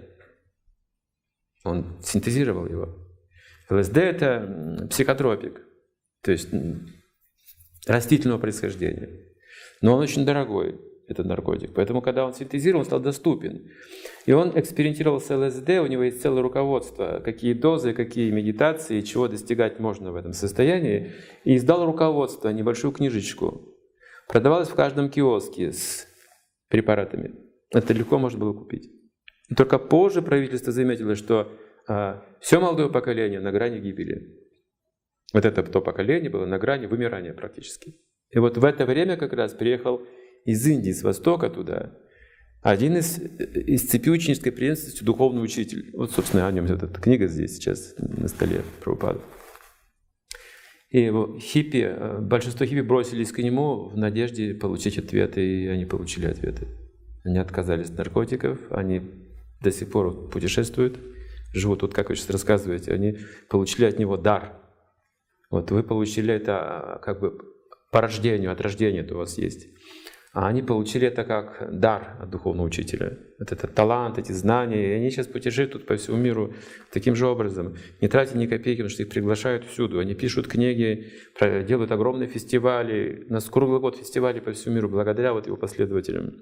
Он синтезировал его. ЛСД – это психотропик, то есть растительного происхождения. Но он очень дорогой, этот наркотик. Поэтому, когда он синтезирован, он стал доступен. И он экспериментировал с ЛСД, у него есть целое руководство, какие дозы, какие медитации, чего достигать можно в этом состоянии. И издал руководство, небольшую книжечку. Продавалось в каждом киоске с препаратами. Это легко можно было купить. Только позже правительство заметило, что а, все молодое поколение на грани гибели. Вот это то поколение было на грани вымирания практически. И вот в это время как раз приехал из Индии, с востока туда, один из, из цепи ученической преемственности духовный учитель. Вот, собственно, о нем эта книга здесь сейчас на столе Прабхупада. И его хиппи, э, большинство хиппи бросились к нему в надежде получить ответы, и они получили ответы. Они отказались от наркотиков, они до сих пор путешествуют, живут, вот как вы сейчас рассказываете, они получили от него дар. Вот вы получили это а, как бы по рождению, от рождения это у вас есть. А они получили это как дар от духовного учителя. Вот этот талант, эти знания. И они сейчас путешествуют по всему миру таким же образом. Не тратя ни копейки, потому что их приглашают всюду. Они пишут книги, делают огромные фестивали. У нас круглый год фестивали по всему миру благодаря вот его последователям.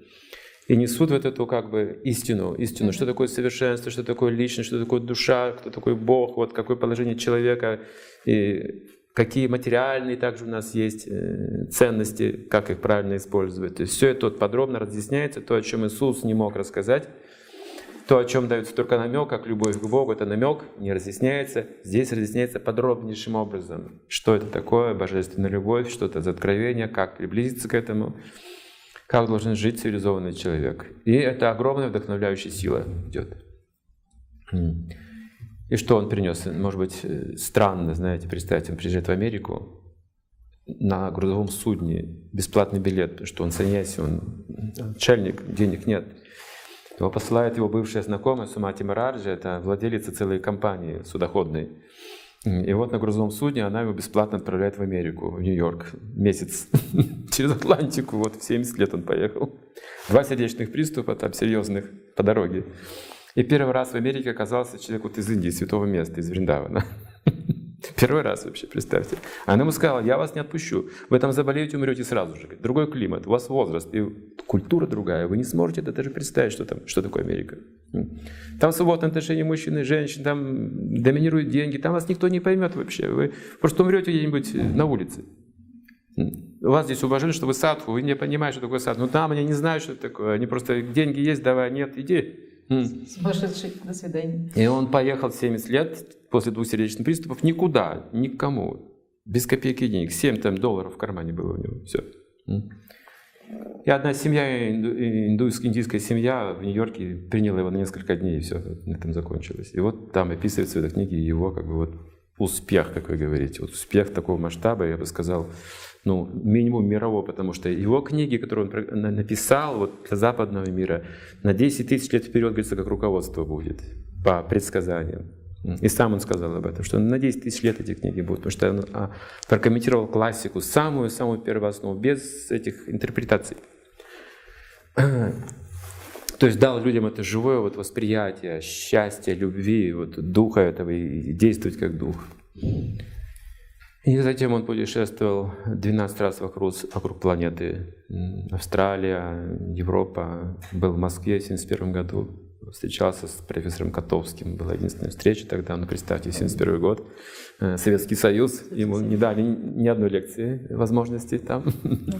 И несут вот эту как бы истину, истину, что такое совершенство, что такое личность, что такое душа, кто такой Бог, вот какое положение человека. И какие материальные также у нас есть э, ценности, как их правильно использовать. То есть все это подробно разъясняется, то, о чем Иисус не мог рассказать, то, о чем дается только намек, как любовь к Богу, это намек, не разъясняется. Здесь разъясняется подробнейшим образом, что это такое божественная любовь, что это за откровение, как приблизиться к этому, как должен жить цивилизованный человек. И это огромная вдохновляющая сила идет. И что он принес? Может быть, э, странно, знаете, представьте, он приезжает в Америку на грузовом судне, бесплатный билет, что он саньяси, он начальник, денег нет. Его посылает его бывшая знакомая Сумати Мараджи, это владелица целой компании судоходной. И вот на грузовом судне она его бесплатно отправляет в Америку, в Нью-Йорк, месяц через Атлантику. Вот в 70 лет он поехал. Два сердечных приступа там серьезных по дороге. И первый раз в Америке оказался человек вот из Индии, святого места, из Вриндавана. Первый раз вообще, представьте. Она ему сказала, я вас не отпущу. Вы там заболеете, умрете сразу же. Другой климат, у вас возраст, и культура другая. Вы не сможете это даже представить, что, там, что такое Америка. Там свободное отношение мужчин и женщин, там доминируют деньги, там вас никто не поймет вообще. Вы просто умрете где-нибудь на улице. Вас здесь уважение, что вы садху, вы не понимаете, что такое садху. Ну там они не знают, что это такое. Они просто деньги есть, давай, нет, иди. Сумасшедший, до свидания. И он поехал 70 лет после двух сердечных приступов никуда, никому, без копейки денег. 7 там, долларов в кармане было у него, все. И одна семья, индуйская, индийская семья в Нью-Йорке приняла его на несколько дней, и все, на этом закончилось. И вот там описывается в этой книге его как бы вот успех, как вы говорите. Вот успех такого масштаба, я бы сказал, ну, минимум мирового, потому что его книги, которые он написал вот для западного мира, на 10 тысяч лет вперед, говорится, как руководство будет по предсказаниям. И сам он сказал об этом, что на 10 тысяч лет эти книги будут, потому что он а, прокомментировал классику, самую-самую первую основу, без этих интерпретаций. То есть дал людям это живое вот восприятие счастья, любви, вот духа этого и действовать как дух. И затем он путешествовал 12 раз вокруг, вокруг планеты. Австралия, Европа. Был в Москве в 1971 году. Встречался с профессором Котовским. Была единственная встреча тогда. Ну, представьте, 1971 год. Э, Советский Союз. Ему не дали ни одной лекции возможности там. Ну,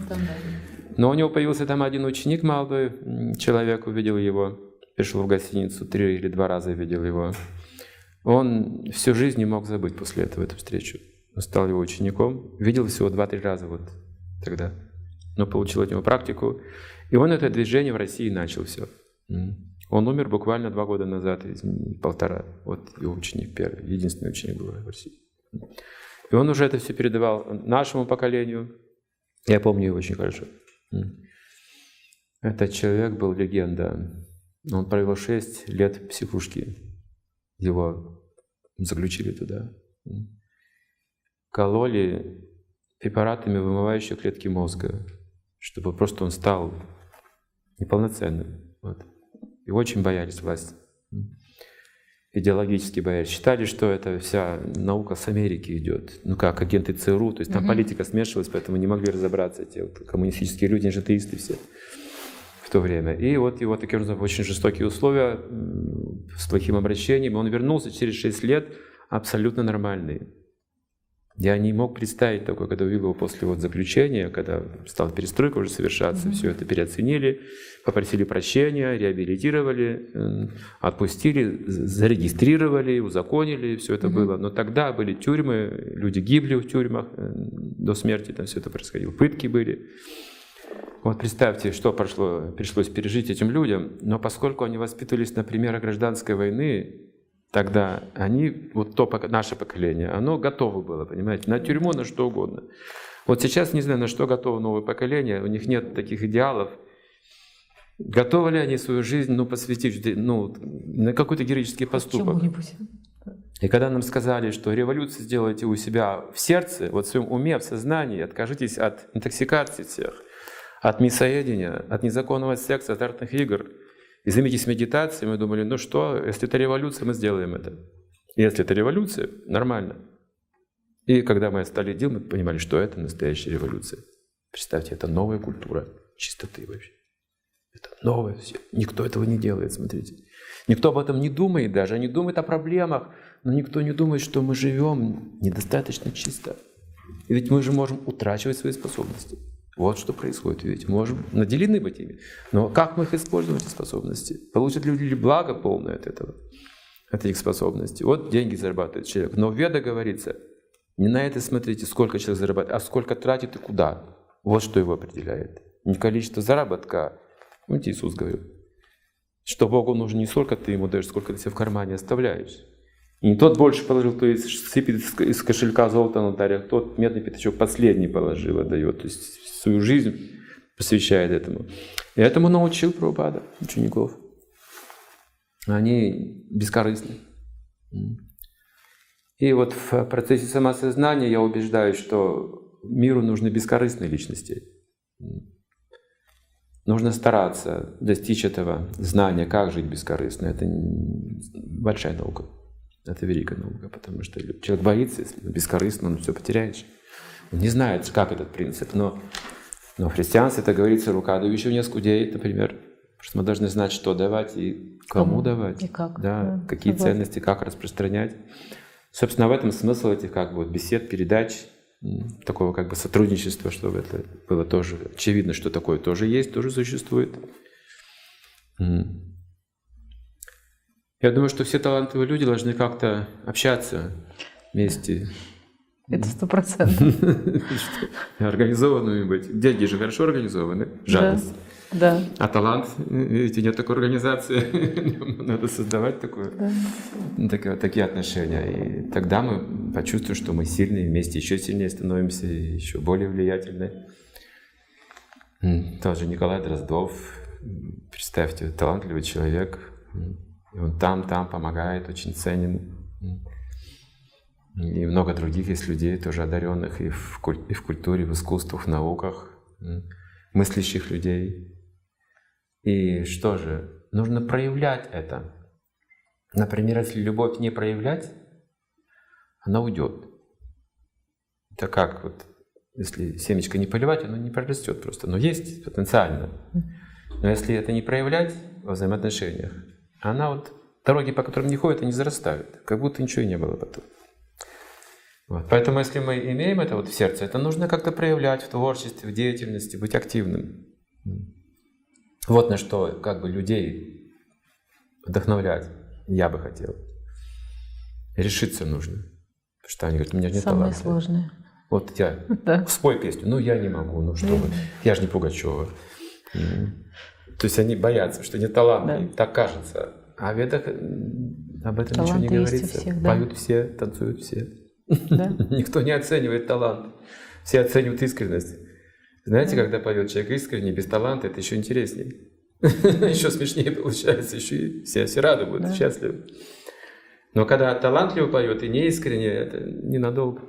Но у него появился там один ученик молодой. Человек увидел его. Пришел в гостиницу. Три или два раза видел его. Он всю жизнь не мог забыть после этого эту встречу стал его учеником, видел всего два-три раза вот тогда, но получил от него практику. И он это движение в России начал все. Он умер буквально два года назад, полтора. Вот его ученик первый, единственный ученик был в России. И он уже это все передавал нашему поколению. Я помню его очень хорошо. Этот человек был легенда. Он провел шесть лет в психушке. Его заключили туда кололи препаратами, вымывающими клетки мозга, чтобы просто он стал неполноценным. Вот. И очень боялись власти. Идеологически боялись. Считали, что это вся наука с Америки идет. Ну как, агенты ЦРУ. То есть там угу. политика смешивалась, поэтому не могли разобраться эти вот коммунистические люди, они атеисты все в то время. И вот его такие очень жестокие условия с плохим обращением. Он вернулся через 6 лет абсолютно нормальный. Я не мог представить такое, когда увидел его после вот заключения, когда стала перестройка уже совершаться, mm-hmm. все это переоценили, попросили прощения, реабилитировали, отпустили, зарегистрировали, узаконили, все это mm-hmm. было. Но тогда были тюрьмы, люди гибли в тюрьмах э, до смерти, там все это происходило, пытки были. Вот представьте, что прошло, пришлось пережить этим людям. Но поскольку они воспитывались на примерах гражданской войны, тогда они, вот то наше поколение, оно готово было, понимаете, на тюрьму, на что угодно. Вот сейчас не знаю, на что готово новое поколение, у них нет таких идеалов. Готовы ли они свою жизнь ну, посвятить ну, на какой-то героический поступок? И когда нам сказали, что революцию сделайте у себя в сердце, вот в своем уме, в сознании, откажитесь от интоксикации всех, от мясоедения, от незаконного секса, азартных игр. И займитесь медитацией. Мы думали, ну что, если это революция, мы сделаем это. Если это революция, нормально. И когда мы стали делать, мы понимали, что это настоящая революция. Представьте, это новая культура чистоты вообще. Это новое все. Никто этого не делает, смотрите. Никто об этом не думает даже. Они думают о проблемах, но никто не думает, что мы живем недостаточно чисто. И ведь мы же можем утрачивать свои способности. Вот что происходит. Ведь можем наделены быть ими. Но как мы их используем, эти способности? Получат ли люди благо полное от этого? От этих способностей. Вот деньги зарабатывает человек. Но Веда говорится, не на это смотрите, сколько человек зарабатывает, а сколько тратит и куда. Вот что его определяет. Не количество заработка. Вот Иисус говорил, что Богу нужно не сколько ты ему даешь, сколько ты себе в кармане оставляешь. И не тот больше положил, кто сыпет из кошелька золото на алтарях, тот медный пятачок последний положил, отдает. То есть свою жизнь посвящает этому. И этому научил Прабхупада учеников. Они бескорыстны. И вот в процессе самосознания я убеждаюсь, что миру нужны бескорыстные личности. Нужно стараться достичь этого знания, как жить бескорыстно. Это большая наука. Это великая наука, потому что человек боится, если бескорыстно, он все потеряет. Не знает, как этот принцип, но, но в христианстве это говорится, рука дающего не скудеет, например. Потому что мы должны знать, что давать и кому, кому давать. И как. Да, да какие согласна. ценности, как распространять. Собственно, в этом смысл этих как бы бесед, передач, такого как бы сотрудничества, чтобы это было тоже очевидно, что такое тоже есть, тоже существует. Я думаю, что все талантливые люди должны как-то общаться вместе. Это сто процентов. Организованными быть. Деньги же хорошо организованы. Жадность. Да. А талант, видите, нет такой организации. Надо создавать такое, да. такие, такие отношения. И тогда мы почувствуем, что мы сильные, вместе еще сильнее становимся, еще более влиятельны. Тоже Николай Дроздов, представьте, талантливый человек, и он там, там помогает, очень ценен. И много других есть людей, тоже одаренных и в, куль- и в культуре, в искусствах, в науках, мыслящих людей. И что же, нужно проявлять это. Например, если любовь не проявлять, она уйдет. Это как вот, если семечко не поливать, оно не прорастет просто. Но есть потенциально. Но если это не проявлять во взаимоотношениях, она вот дороги, по которым не ходит, они зарастают, как будто ничего и не было потом. Вот. Поэтому если мы имеем это вот в сердце, это нужно как-то проявлять в творчестве, в деятельности, быть активным. Вот на что как бы людей вдохновлять я бы хотел. Решиться нужно. Потому что они говорят, у меня нет Самое таланта. сложное. Вот я, да. спой песню, ну я не могу, ну что вы, я же не Пугачева. То есть они боятся, что нет таланта, да. так кажется. А в ведах об этом Таланты ничего не говорится. Всех, да. Поют все, танцуют все. Да? Никто не оценивает талант. Все оценивают искренность. Знаете, да. когда поет человек искренне, без таланта, это еще интереснее. еще смешнее получается, еще и все, все рады будут, да. счастливы. Но когда талантливо поет и не искренне, это ненадолго.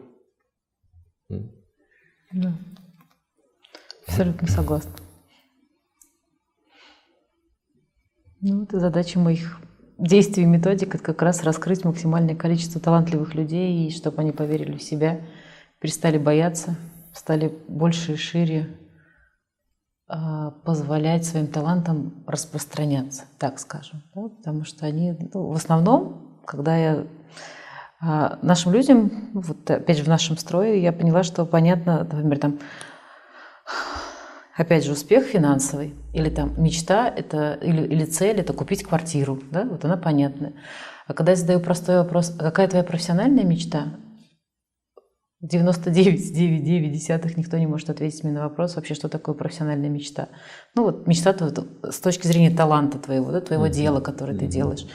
Да. Абсолютно согласна. Ну, это задача моих действий и методик, это как раз раскрыть максимальное количество талантливых людей, и чтобы они поверили в себя, перестали бояться, стали больше и шире а, позволять своим талантам распространяться, так скажем. Да? Потому что они, ну, в основном, когда я а, нашим людям, вот опять же в нашем строе, я поняла, что понятно, например, там опять же, успех финансовый или там мечта это, или, или цель – это купить квартиру, да, вот она понятная. А когда я задаю простой вопрос, а какая твоя профессиональная мечта? 99,9 никто не может ответить мне на вопрос вообще, что такое профессиональная мечта. Ну вот мечта с точки зрения таланта твоего, да, твоего mm-hmm. дела, которое mm-hmm. ты делаешь.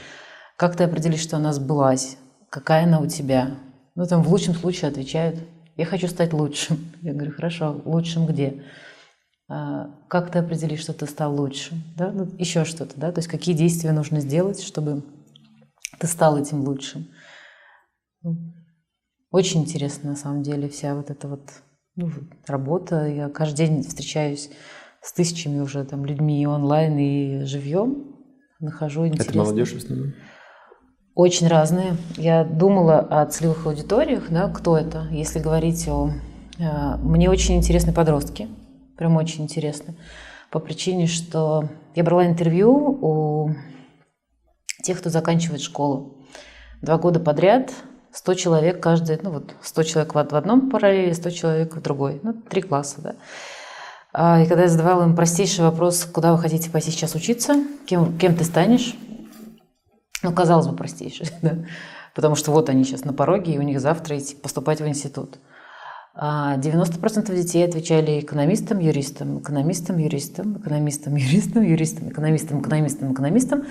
Как ты определишь, что она сбылась? Какая она у тебя? Ну там в лучшем случае отвечают, я хочу стать лучшим. Я говорю, хорошо, лучшим где? А, как ты определишь, что ты стал лучше, да? ну, еще что-то, да, то есть какие действия нужно сделать, чтобы ты стал этим лучшим. Очень интересно на самом деле вся вот эта вот ну, работа. Я каждый день встречаюсь с тысячами уже там людьми и онлайн, и живьем. Нахожу интересно. Это молодежь в основном? Очень разные. Я думала о целевых аудиториях, да, кто это, если говорить о... Э, мне очень интересны подростки, прям очень интересны, по причине, что я брала интервью у тех, кто заканчивает школу. Два года подряд 100 человек каждый, ну вот 100 человек в одном параллели, 100 человек в другой, ну три класса, да. А, и когда я задавала им простейший вопрос, куда вы хотите пойти сейчас учиться, кем, кем ты станешь, ну, казалось бы, простейший, да? потому что вот они сейчас на пороге, и у них завтра идти поступать в институт. 90% а детей отвечали экономистам, юристам, экономистам, юристам, экономистам, юристам, юристам, экономистам, экономистам, экономистам.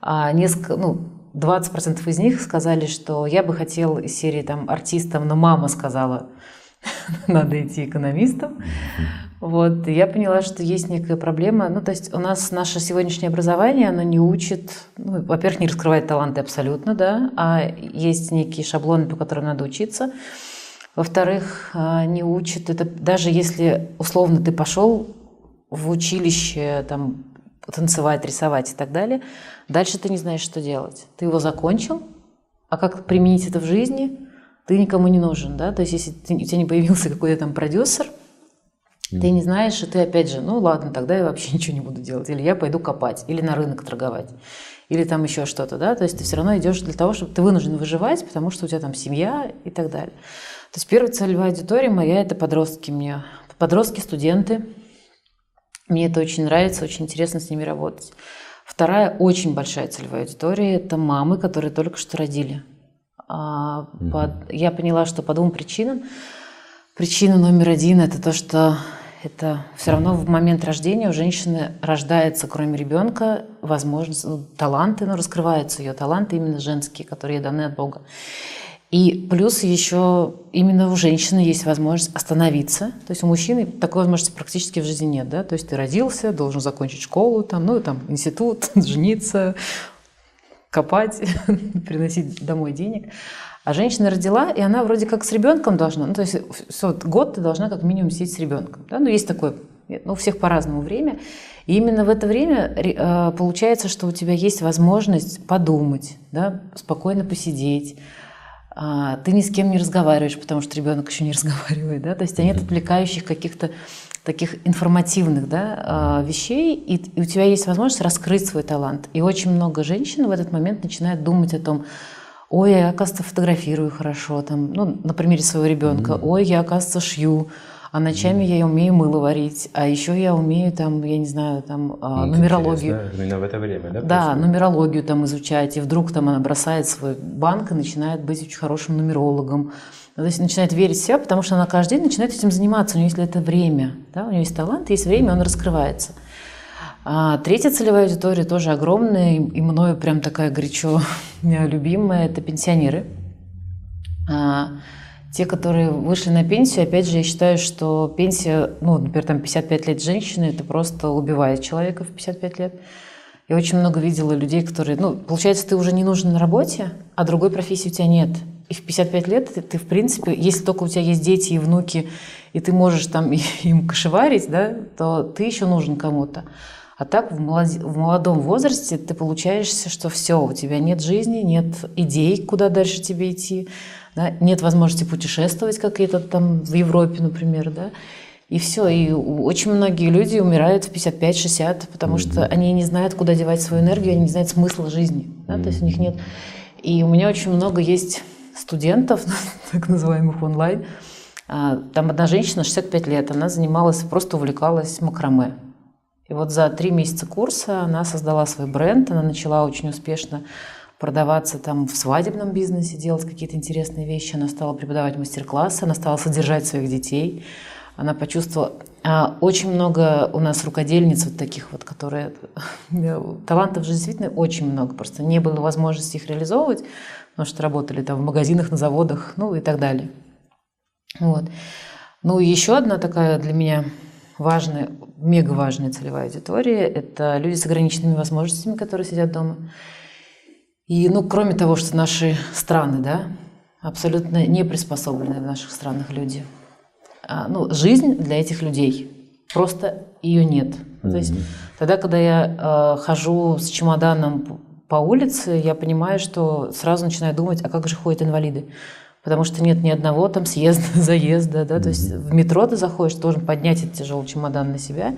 А несколько, ну, 20% из них сказали, что я бы хотел из серии там артистом, но мама сказала, надо идти экономистом. Вот, и я поняла, что есть некая проблема. Ну, то есть у нас наше сегодняшнее образование, оно не учит, ну, во-первых, не раскрывает таланты абсолютно, да, а есть некие шаблоны, по которым надо учиться. Во-вторых, а, не учит это, даже если условно ты пошел в училище, там, танцевать, рисовать и так далее, дальше ты не знаешь, что делать. Ты его закончил, а как применить это в жизни, ты никому не нужен, да, то есть если ты, у тебя не появился какой-то там продюсер – ты не знаешь, и ты опять же, ну ладно, тогда я вообще ничего не буду делать. Или я пойду копать, или на рынок торговать, или там еще что-то, да. То есть ты все равно идешь для того, чтобы ты вынужден выживать, потому что у тебя там семья и так далее. То есть первая целевая аудитория моя – это подростки мне. Подростки, студенты. Мне это очень нравится, очень интересно с ними работать. Вторая очень большая целевая аудитория – это мамы, которые только что родили. А, под, я поняла, что по двум причинам. Причина номер один – это то, что это все равно в момент рождения у женщины рождается, кроме ребенка, возможность, ну, таланты, ну, раскрываются ее таланты именно женские, которые даны от Бога. И плюс еще именно у женщины есть возможность остановиться. То есть у мужчины такой возможности практически в жизни нет. Да? То есть ты родился, должен закончить школу, там, ну, там, институт, жениться, копать, приносить домой денег. А женщина родила, и она вроде как с ребенком должна, ну то есть все, год ты должна как минимум сидеть с ребенком. Да? Ну есть такое, ну у всех по-разному время. И именно в это время э, получается, что у тебя есть возможность подумать, да, спокойно посидеть. А, ты ни с кем не разговариваешь, потому что ребенок еще не разговаривает, да, то есть нет отвлекающих каких-то таких информативных да, а, вещей, и, и у тебя есть возможность раскрыть свой талант. И очень много женщин в этот момент начинают думать о том, ой, я, оказывается, фотографирую хорошо, там, ну, на примере своего ребенка, mm-hmm. ой, я, оказывается, шью, а ночами я умею мыло варить, а еще я умею там, я не знаю, там mm, нумерологию. Именно в это время, да? Да, просто? нумерологию там изучать, и вдруг там она бросает свой банк и начинает быть очень хорошим нумерологом. То есть начинает верить в себя, потому что она каждый день начинает этим заниматься, у нее есть для этого время, да? у нее есть талант, есть время, он раскрывается. А третья целевая аудитория тоже огромная, и мною прям такая горячо любимая, это пенсионеры. Те, которые вышли на пенсию, опять же, я считаю, что пенсия, ну, например, там 55 лет женщины, это просто убивает человека в 55 лет. Я очень много видела людей, которые, ну, получается, ты уже не нужен на работе, а другой профессии у тебя нет. И в 55 лет ты, ты в принципе, если только у тебя есть дети и внуки, и ты можешь там им кошеварить, да, то ты еще нужен кому-то. А так в, молодом возрасте ты получаешься, что все, у тебя нет жизни, нет идей, куда дальше тебе идти, да? нет возможности путешествовать, как это там в Европе, например, да, и все. И очень многие люди умирают в 55-60, потому mm-hmm. что они не знают, куда девать свою энергию, они не знают смысла жизни, да? Mm-hmm. то есть у них нет. И у меня очень много есть студентов, так называемых онлайн. А, там одна женщина, 65 лет, она занималась, просто увлекалась макраме. И вот за три месяца курса она создала свой бренд, она начала очень успешно продаваться там в свадебном бизнесе, делать какие-то интересные вещи. Она стала преподавать мастер-классы, она стала содержать своих детей. Она почувствовала... А, очень много у нас рукодельниц вот таких вот, которые... Талантов же действительно очень много. Просто не было возможности их реализовывать, потому что работали там в магазинах, на заводах, ну и так далее. Вот. Ну еще одна такая для меня важная, мега важная целевая аудитория – это люди с ограниченными возможностями, которые сидят дома. И, ну, кроме того, что наши страны, да, абсолютно не приспособлены в наших странах люди. А, ну, жизнь для этих людей просто ее нет. Mm-hmm. То есть тогда, когда я э, хожу с чемоданом по улице, я понимаю, что сразу начинаю думать, а как же ходят инвалиды? Потому что нет ни одного там съезда, заезда, да, mm-hmm. то есть в метро ты заходишь, должен поднять этот тяжелый чемодан на себя.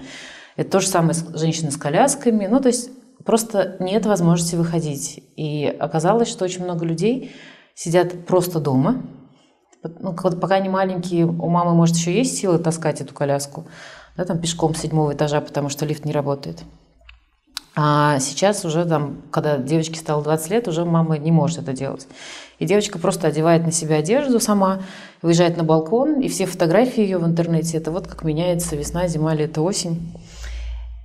Это то же самое с женщины с колясками, ну, то есть просто нет возможности выходить. И оказалось, что очень много людей сидят просто дома, ну, пока они маленькие, у мамы, может, еще есть силы таскать эту коляску, да, там пешком с седьмого этажа, потому что лифт не работает. А сейчас уже там, когда девочке стало 20 лет, уже мама не может это делать. И девочка просто одевает на себя одежду сама, выезжает на балкон, и все фотографии ее в интернете, это вот как меняется весна, зима, лето, осень.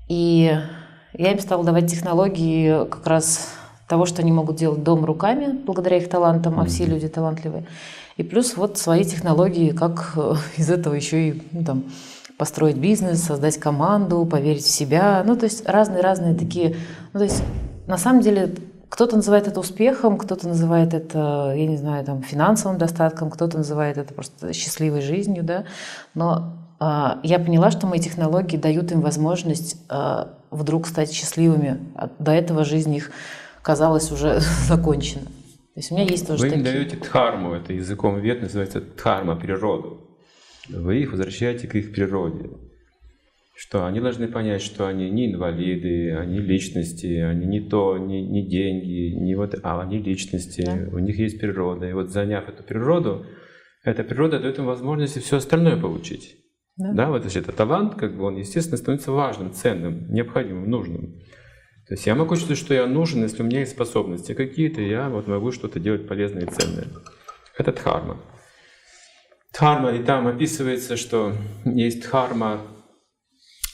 И я им стала давать технологии как раз того, что они могут делать дом руками, благодаря их талантам, а все люди талантливые. И плюс вот свои технологии, как э, из этого еще и ну, там, построить бизнес, создать команду, поверить в себя. Ну, то есть разные-разные такие... Ну, то есть на самом деле кто-то называет это успехом, кто-то называет это, я не знаю, там, финансовым достатком, кто-то называет это просто счастливой жизнью, да. Но я поняла, что мои технологии дают им возможность э, вдруг стать счастливыми. А до этого жизнь их казалась уже закончена. То есть у меня есть тоже Вы такие. им даете дхарму, это языком вет называется дхарма, природу. Вы их возвращаете к их природе. Что они должны понять, что они не инвалиды, они личности, они не то, не, не деньги, не вот, а они личности, да. у них есть природа. И вот заняв эту природу, эта природа дает им возможность все остальное получить. Да, да вот это талант, как бы он, естественно, становится важным, ценным, необходимым, нужным. То есть я могу чувствовать, что я нужен, если у меня есть способности какие-то, я вот могу что-то делать полезное и ценное. Это дхарма. Дхарма, и там описывается, что есть дхарма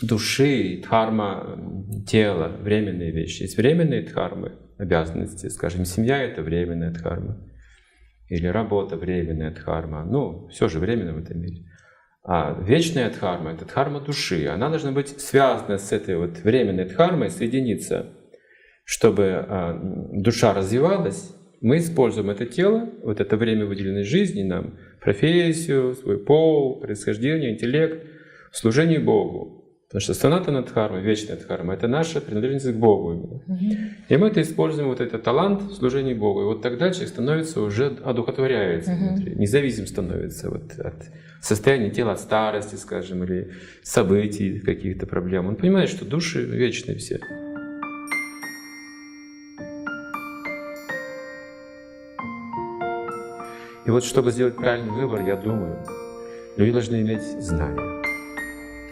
души, дхарма тела, временные вещи. Есть временные дхармы, обязанности. Скажем, семья — это временная дхарма. Или работа — временная дхарма. Ну, все же временно в этом мире. А вечная дхарма – это дхарма души. Она должна быть связана с этой вот временной дхармой, соединиться. Чтобы а, душа развивалась, мы используем это тело, вот это время выделенной жизни нам, профессию, свой пол, происхождение, интеллект, в служении Богу. Потому что санатана дхарма, вечная дхарма, это наша принадлежность к Богу. Именно. И мы это используем, вот этот талант в служении Богу. И вот тогда человек становится уже, одухотворяется угу. внутри, независим становится вот от состояния тела, от старости, скажем, или событий, каких-то проблем. Он понимает, что души вечные все. И вот чтобы сделать правильный выбор, я думаю, люди должны иметь знания.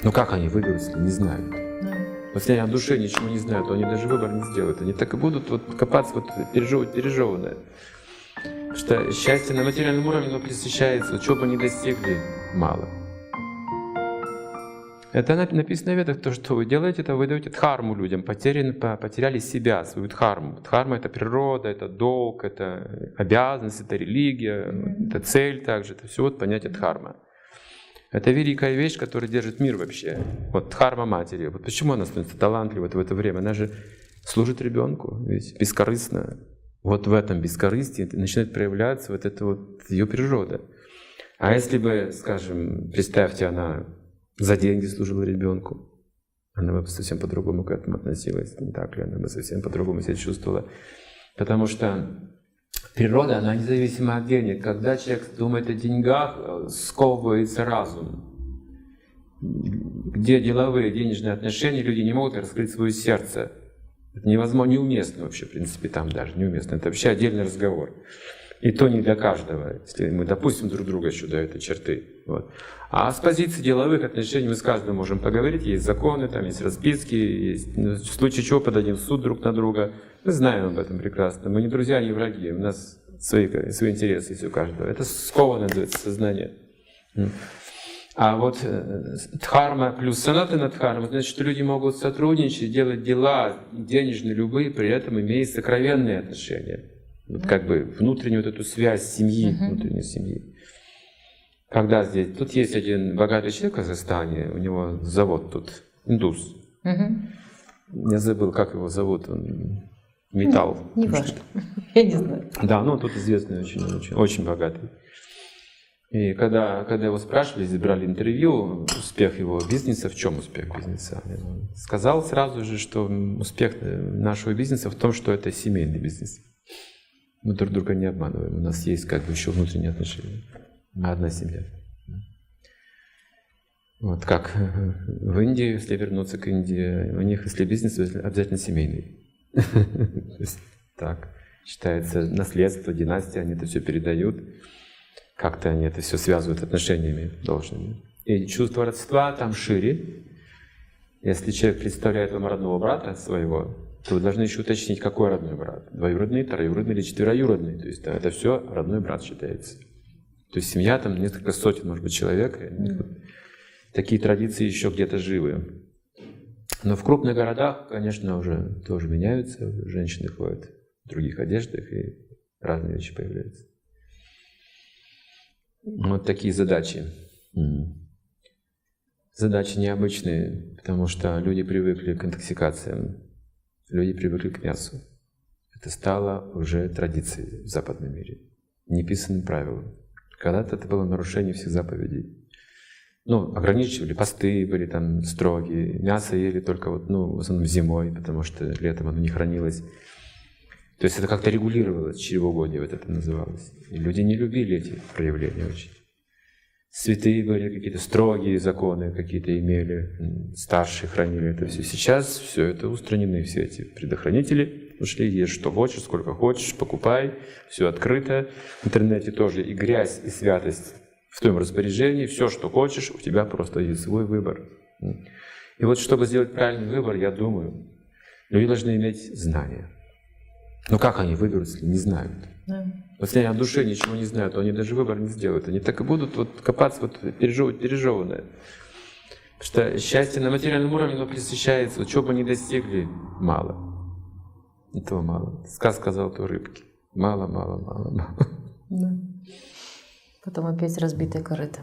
Но как они выберут, если не знают? Вот если они о душе ничего не знают, то они даже выбор не сделают. Они так и будут вот копаться, вот пережевывать пережеванное. Что счастье на материальном уровне оно пресыщается, чего бы они достигли, мало. Это написано в Ведах, то, что вы делаете, это вы даете дхарму людям, потеряли, потеряли себя, свою дхарму. Дхарма — это природа, это долг, это обязанность, это религия, это цель также, это все вот понятие дхарма. Это великая вещь, которая держит мир вообще. Вот дхарма матери. Вот почему она становится талантливой в это время? Она же служит ребенку, ведь бескорыстно. Вот в этом бескорыстии начинает проявляться вот эта вот ее природа. А если бы, скажем, представьте, она за деньги служила ребенку, она бы совсем по-другому к этому относилась, не так ли? Она бы совсем по-другому себя чувствовала. Потому что Природа, она независима от денег. Когда человек думает о деньгах, сковывается разум. Где деловые, денежные отношения, люди не могут раскрыть свое сердце. Это невозможно, неуместно вообще, в принципе, там даже неуместно. Это вообще отдельный разговор. И то не для каждого, если мы допустим друг друга еще до этой черты. Вот. А с позиции деловых отношений мы с каждым можем поговорить. Есть законы, там есть расписки, есть, ну, в случае чего подадим в суд друг на друга. Мы знаем об этом прекрасно. Мы не друзья, не враги. У нас свои, свои интересы есть у каждого. Это скованное сознание. А вот э, дхарма плюс санатана дхарма, значит, что люди могут сотрудничать, делать дела денежные, любые, при этом имея сокровенные отношения. Вот как бы внутреннюю вот эту связь семьи, uh-huh. внутренней семьи. Когда здесь, тут есть один богатый человек в Казахстане, у него завод тут, индус. Uh-huh. Я забыл, как его зовут, он металл. Не, не важно, я не знаю. Да, ну тут известный очень, очень, очень богатый. И когда, когда его спрашивали, забрали интервью, успех его бизнеса, в чем успех бизнеса? Сказал сразу же, что успех нашего бизнеса в том, что это семейный бизнес. Мы друг друга не обманываем, у нас есть как бы еще внутренние отношения. Мы одна семья. Вот как в Индии, если вернуться к Индии, у них, если бизнес, обязательно семейный. Так, считается наследство, династия, они это все передают как-то они это все связывают отношениями должными. И чувство родства там шире. Если человек представляет вам родного брата своего, то вы должны еще уточнить, какой родной брат. Двоюродный, троюродный или четвероюродный. То есть да, это все родной брат считается. То есть семья там несколько сотен, может быть, человек. Mm. Такие традиции еще где-то живы. Но в крупных городах, конечно, уже тоже меняются. Женщины ходят в других одеждах и разные вещи появляются. Вот такие задачи. Задачи необычные, потому что люди привыкли к интоксикациям, люди привыкли к мясу. Это стало уже традицией в западном мире, неписанным правилом. Когда-то это было нарушение всех заповедей. Ну, ограничивали, посты были там строгие, мясо ели только вот, ну, в основном зимой, потому что летом оно не хранилось. То есть это как-то регулировалось, чревоугодие вот это называлось. И люди не любили эти проявления очень. Святые были какие-то строгие законы, какие-то имели, старшие хранили это все. Сейчас все это устранены, все эти предохранители ушли, ешь что хочешь, сколько хочешь, покупай, все открыто. В интернете тоже и грязь, и святость в твоем распоряжении, все, что хочешь, у тебя просто есть свой выбор. И вот чтобы сделать правильный выбор, я думаю, люди должны иметь знания. Но как они выберут, если не знают? Да. Если они о душе ничего не знают, то они даже выбор не сделают. Они так и будут вот копаться, вот пережевывать пережеванное. Потому что счастье на материальном уровне оно пресыщается. Вот чего бы они достигли, мало. Этого мало. Сказ сказал то рыбки. Мало, мало, мало, мало. Да. Потом опять разбитая корыто.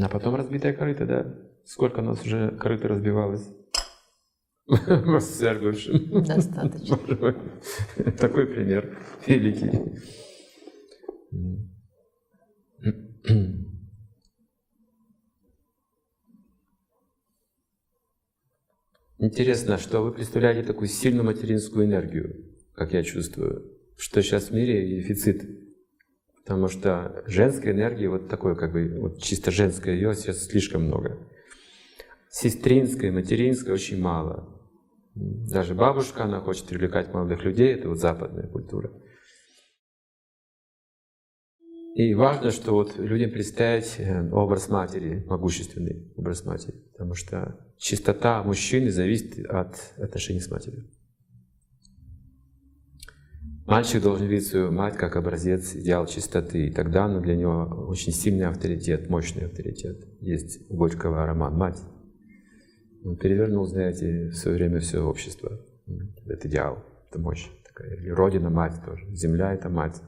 А потом разбитая корыто, да. Сколько у нас уже корыто разбивалось? Воссергавшим. Достаточно. Такой пример великий. Интересно, что вы представляете такую сильную материнскую энергию, как я чувствую, что сейчас в мире дефицит. Потому что женской энергии, вот такой, как бы, вот чисто женской, ее сейчас слишком много. Сестринской, материнской очень мало. Даже бабушка, она хочет привлекать молодых людей, это вот западная культура. И важно, что вот людям представить э, образ матери, могущественный образ матери, потому что чистота мужчины зависит от отношений с матерью. Мальчик должен видеть свою мать как образец, идеал чистоты, и тогда она для него очень сильный авторитет, мощный авторитет. Есть у Горького роман «Мать». Он перевернул, знаете, в свое время все общество. Это идеал, это мощь такая. Или Родина, мать тоже. Земля — это мать.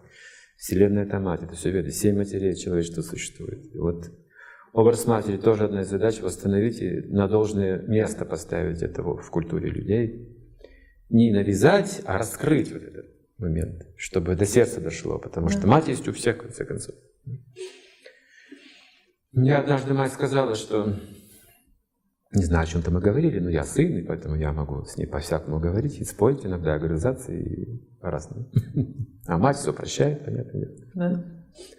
Вселенная — это мать. Это все веды. Семь матерей человечества существует. И вот образ матери тоже одна из задач — восстановить и на должное место поставить этого в культуре людей. Не навязать, а раскрыть вот этот момент, чтобы до сердца дошло, потому что мать есть у всех, в конце концов. Мне однажды мать сказала, что не знаю, о чем-то мы говорили, но я сын, и поэтому я могу с ней по-всякому говорить и спорить иногда, огрызаться и по-разному. А мать все прощает, понятно, нет. Да.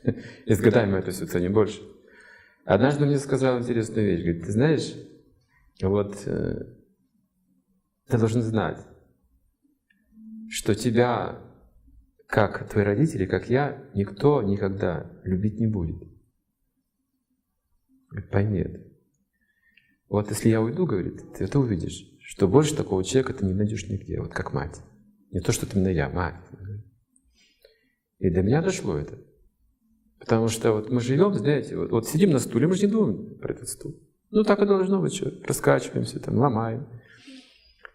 И с годами это все ценим больше. Однажды мне сказала интересную вещь. Говорит, ты знаешь, вот э, ты должен знать, что тебя, как твои родители, как я, никто никогда любить не будет. Пойми это. Вот если я уйду, говорит, ты это увидишь, что больше такого человека ты не найдешь нигде, вот как мать. Не то, что ты именно я, мать. И до меня дошло это. Потому что вот мы живем, знаете, вот, вот сидим на стуле, мы же не думаем про этот стул. Ну так и должно быть, что раскачиваемся, там, ломаем.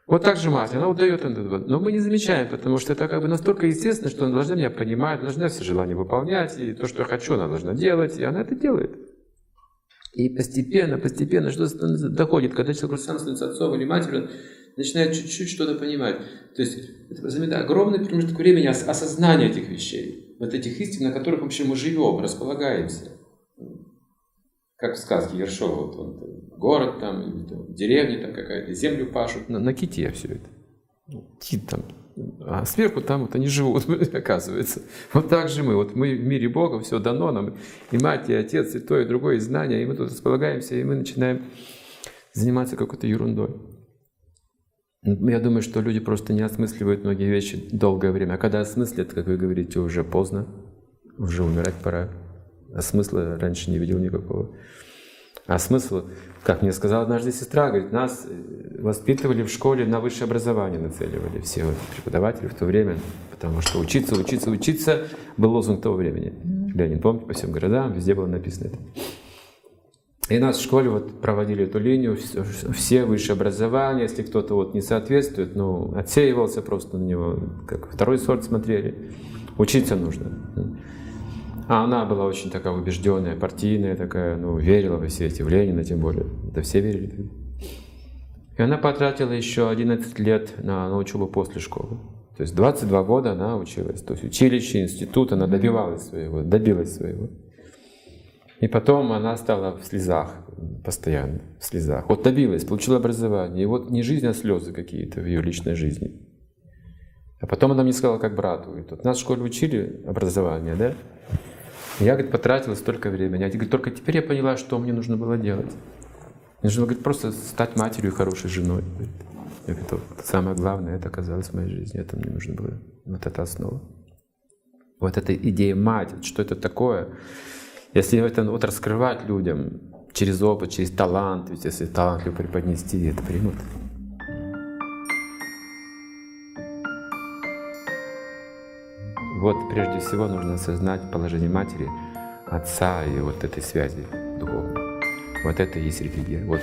Вот так же мать, она удает этот Но мы не замечаем, потому что это как бы настолько естественно, что она должна меня понимать, должна все желания выполнять, и то, что я хочу, она должна делать, и она это делает. И постепенно, постепенно что-то доходит, когда человек сам становится отцом или матерью, начинает чуть-чуть что-то понимать. То есть это заметно, огромный промежуток времени осознания этих вещей, вот этих истин, на которых вообще мы живем, располагаемся. как в сказке Ершова, вот он, город там, деревня там какая-то, землю пашут. На, на ките все это. Кит там а сверху там вот они живут, оказывается. Вот так же мы. Вот мы в мире Бога, все дано нам. И мать, и отец, и то, и другое, и знания. И мы тут располагаемся, и мы начинаем заниматься какой-то ерундой. Я думаю, что люди просто не осмысливают многие вещи долгое время. А когда осмыслят, как вы говорите, уже поздно, уже умирать пора. А смысла раньше не видел никакого. А смысл, как мне сказала однажды сестра, говорит, нас э, воспитывали в школе на высшее образование, нацеливали все преподаватели в то время, потому что учиться, учиться, учиться был лозунг того времени. Ленин, помните, по всем городам, везде было написано это. И нас в школе вот проводили эту линию, все высшее образование, если кто-то вот не соответствует, ну, отсеивался просто на него, как второй сорт смотрели. Учиться нужно. А она была очень такая убежденная, партийная такая, ну, верила во все эти, в Ленина тем более. Это все верили. И она потратила еще 11 лет на, на учебу после школы. То есть 22 года она училась. То есть училище, институт, она добивалась своего, добилась своего. И потом она стала в слезах, постоянно в слезах. Вот добилась, получила образование. И вот не жизнь, а слезы какие-то в ее личной жизни. А потом она мне сказала, как брату. И тут нас в школе учили образование, да? Я, говорит, потратила столько времени. А говорит, только теперь я поняла, что мне нужно было делать. Мне нужно, говорит, просто стать матерью и хорошей женой. Я говорю, вот самое главное, это оказалось в моей жизни. Это мне нужно было. Вот это основа. Вот эта идея мать, что это такое. Если это вот раскрывать людям через опыт, через талант, ведь если талантливо преподнести, это примут. Вот прежде всего нужно осознать положение матери, отца и вот этой связи духовной. Вот это и есть религия. Вот.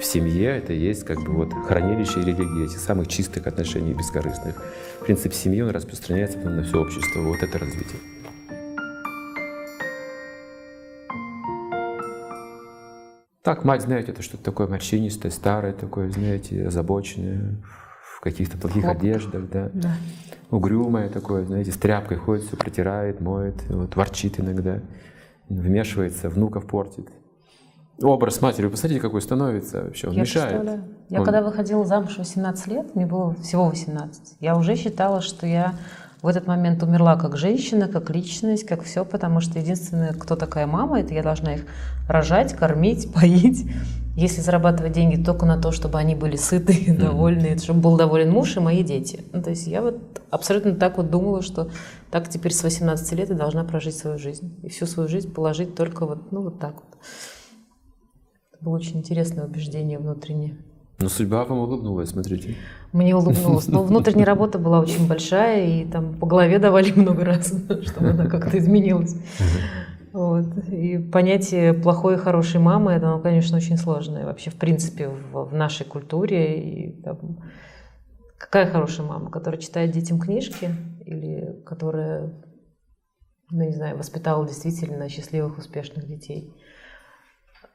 В семье это есть как бы вот хранилище религии, этих самых чистых отношений, бескорыстных. Принцип семьи, он распространяется на все общество. Вот это развитие. Так, мать, знаете, это что-то такое морщинистое, старое такое, знаете, озабоченное, в каких-то плохих Хлоп. одеждах, да. да. Угрюмое такое, знаете, с тряпкой ходит, все протирает, моет, вот, ворчит иногда, вмешивается, внуков портит. Образ матери, посмотрите, какой становится вообще, он я мешает. Представляю. Я он... когда выходила замуж в 18 лет, мне было всего 18, я уже считала, что я в этот момент умерла как женщина, как личность, как все, потому что единственное, кто такая мама, это я должна их рожать, кормить, поить, если зарабатывать деньги только на то, чтобы они были сытые, довольные, mm-hmm. чтобы был доволен муж и мои дети. Ну, то есть я вот абсолютно так вот думала, что так теперь с 18 лет я должна прожить свою жизнь. И всю свою жизнь положить только вот, ну, вот так вот. Это было очень интересное убеждение внутреннее. Но судьба вам улыбнулась, смотрите. Мне улыбнулась. Но внутренняя работа была очень большая, и там по голове давали много раз, чтобы она как-то изменилась. Вот. И понятие плохой и хорошей мамы, это, ну, конечно, очень сложное вообще, в принципе, в, в нашей культуре. И, там, какая хорошая мама, которая читает детям книжки или которая, ну, не знаю, воспитала действительно счастливых, успешных детей.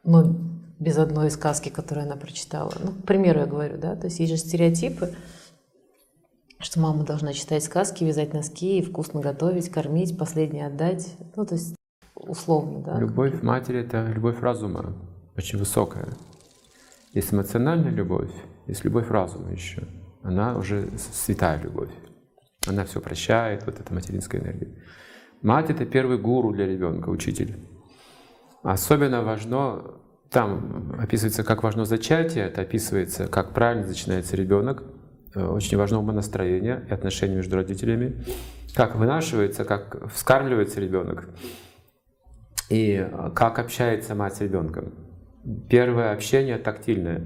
Но без одной сказки, которую она прочитала. Ну, к примеру, я говорю, да, то есть есть же стереотипы, что мама должна читать сказки, вязать носки, вкусно готовить, кормить, последнее отдать. Ну, то есть условно, да. Любовь матери — это любовь разума, очень высокая. Есть эмоциональная любовь, есть любовь разума еще. Она уже святая любовь. Она все прощает, вот эта материнская энергия. Мать — это первый гуру для ребенка, учитель. Особенно важно, там описывается, как важно зачатие, это описывается, как правильно начинается ребенок, э, очень важно умонастроение и отношения между родителями, как вынашивается, как вскармливается ребенок и э, как общается мать с ребенком. Первое общение тактильное.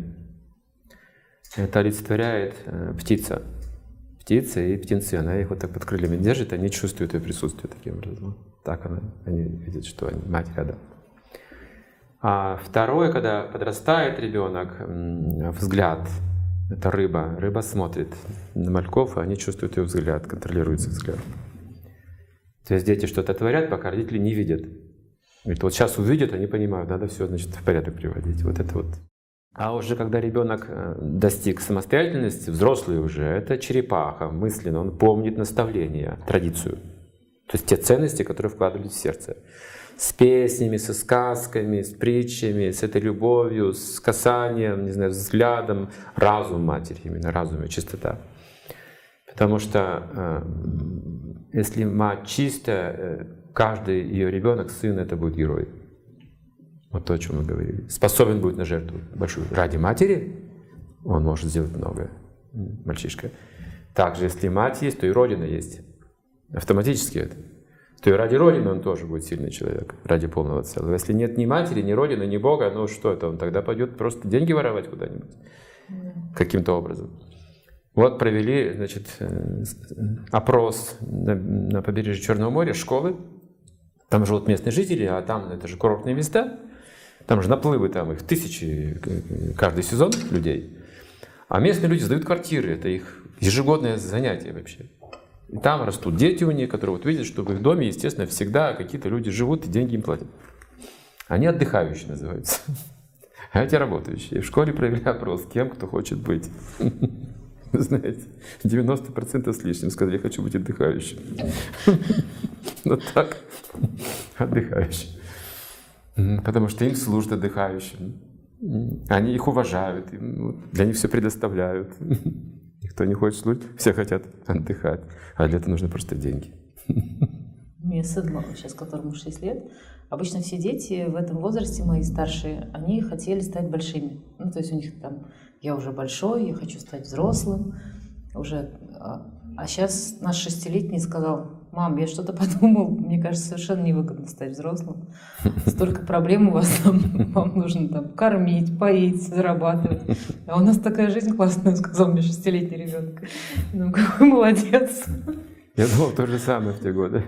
Это олицетворяет э, птица. Птица и птенцы. Она их вот так под крыльями держит, они чувствуют ее присутствие таким образом. Так она, они видят, что они, мать рядом. А второе, когда подрастает ребенок, взгляд. Это рыба. Рыба смотрит на мальков, и они чувствуют ее взгляд, контролируется взгляд. То есть дети что-то творят, пока родители не видят. Говорит, вот сейчас увидят, они понимают, надо все, значит, в порядок приводить. Вот это вот. А уже когда ребенок э, достиг самостоятельности, взрослый уже, это черепаха, мысленно, он помнит наставления, традицию. То есть те ценности, которые вкладывались в сердце. с песнями, со сказками, с притчами, с этой любовью, с касанием, не знаю, взглядом, разум матери, именно разум и чистота. Потому что э, если мать чистая, э, каждый ее ребенок, сын, это будет герой. Вот то, о чем мы говорили. Способен будет на жертву большую. Ради матери он может сделать многое, мальчишка. Также, если мать есть, то и Родина есть. Автоматически это. То и ради Родины он тоже будет сильный человек, ради полного целого. Если нет ни матери, ни Родины, ни Бога, ну что это, он тогда пойдет просто деньги воровать куда-нибудь. Каким-то образом. Вот провели, значит, э, опрос на, на побережье Черного моря, школы. Там живут местные жители, а там это же курортные места. Там же наплывы, там их тысячи каждый сезон людей. А местные люди сдают квартиры, это их ежегодное занятие вообще. И там растут дети у них, которые вот видят, что в их доме, естественно, всегда какие-то люди живут и деньги им платят. Они отдыхающие называются. А эти работающие. В школе провели опрос, кем кто хочет быть. Знаете, 90% с лишним сказали, я хочу быть отдыхающим. Вот так, отдыхающим. Потому что им служат отдыхающим. Они их уважают, для них все предоставляют. Никто не хочет служить, все хотят отдыхать. А для этого нужны просто деньги. Мне сын сейчас, которому 6 лет, обычно все дети в этом возрасте, мои старшие, они хотели стать большими. Ну, то есть у них там, я уже большой, я хочу стать взрослым. Уже. А, а сейчас наш шестилетний сказал, мам, я что-то подумал, мне кажется, совершенно невыгодно стать взрослым. Столько проблем у вас там, вам нужно там кормить, поить, зарабатывать. А у нас такая жизнь классная, сказал мне шестилетний ребенок. Ну, какой молодец. Я думал то же самое в те годы.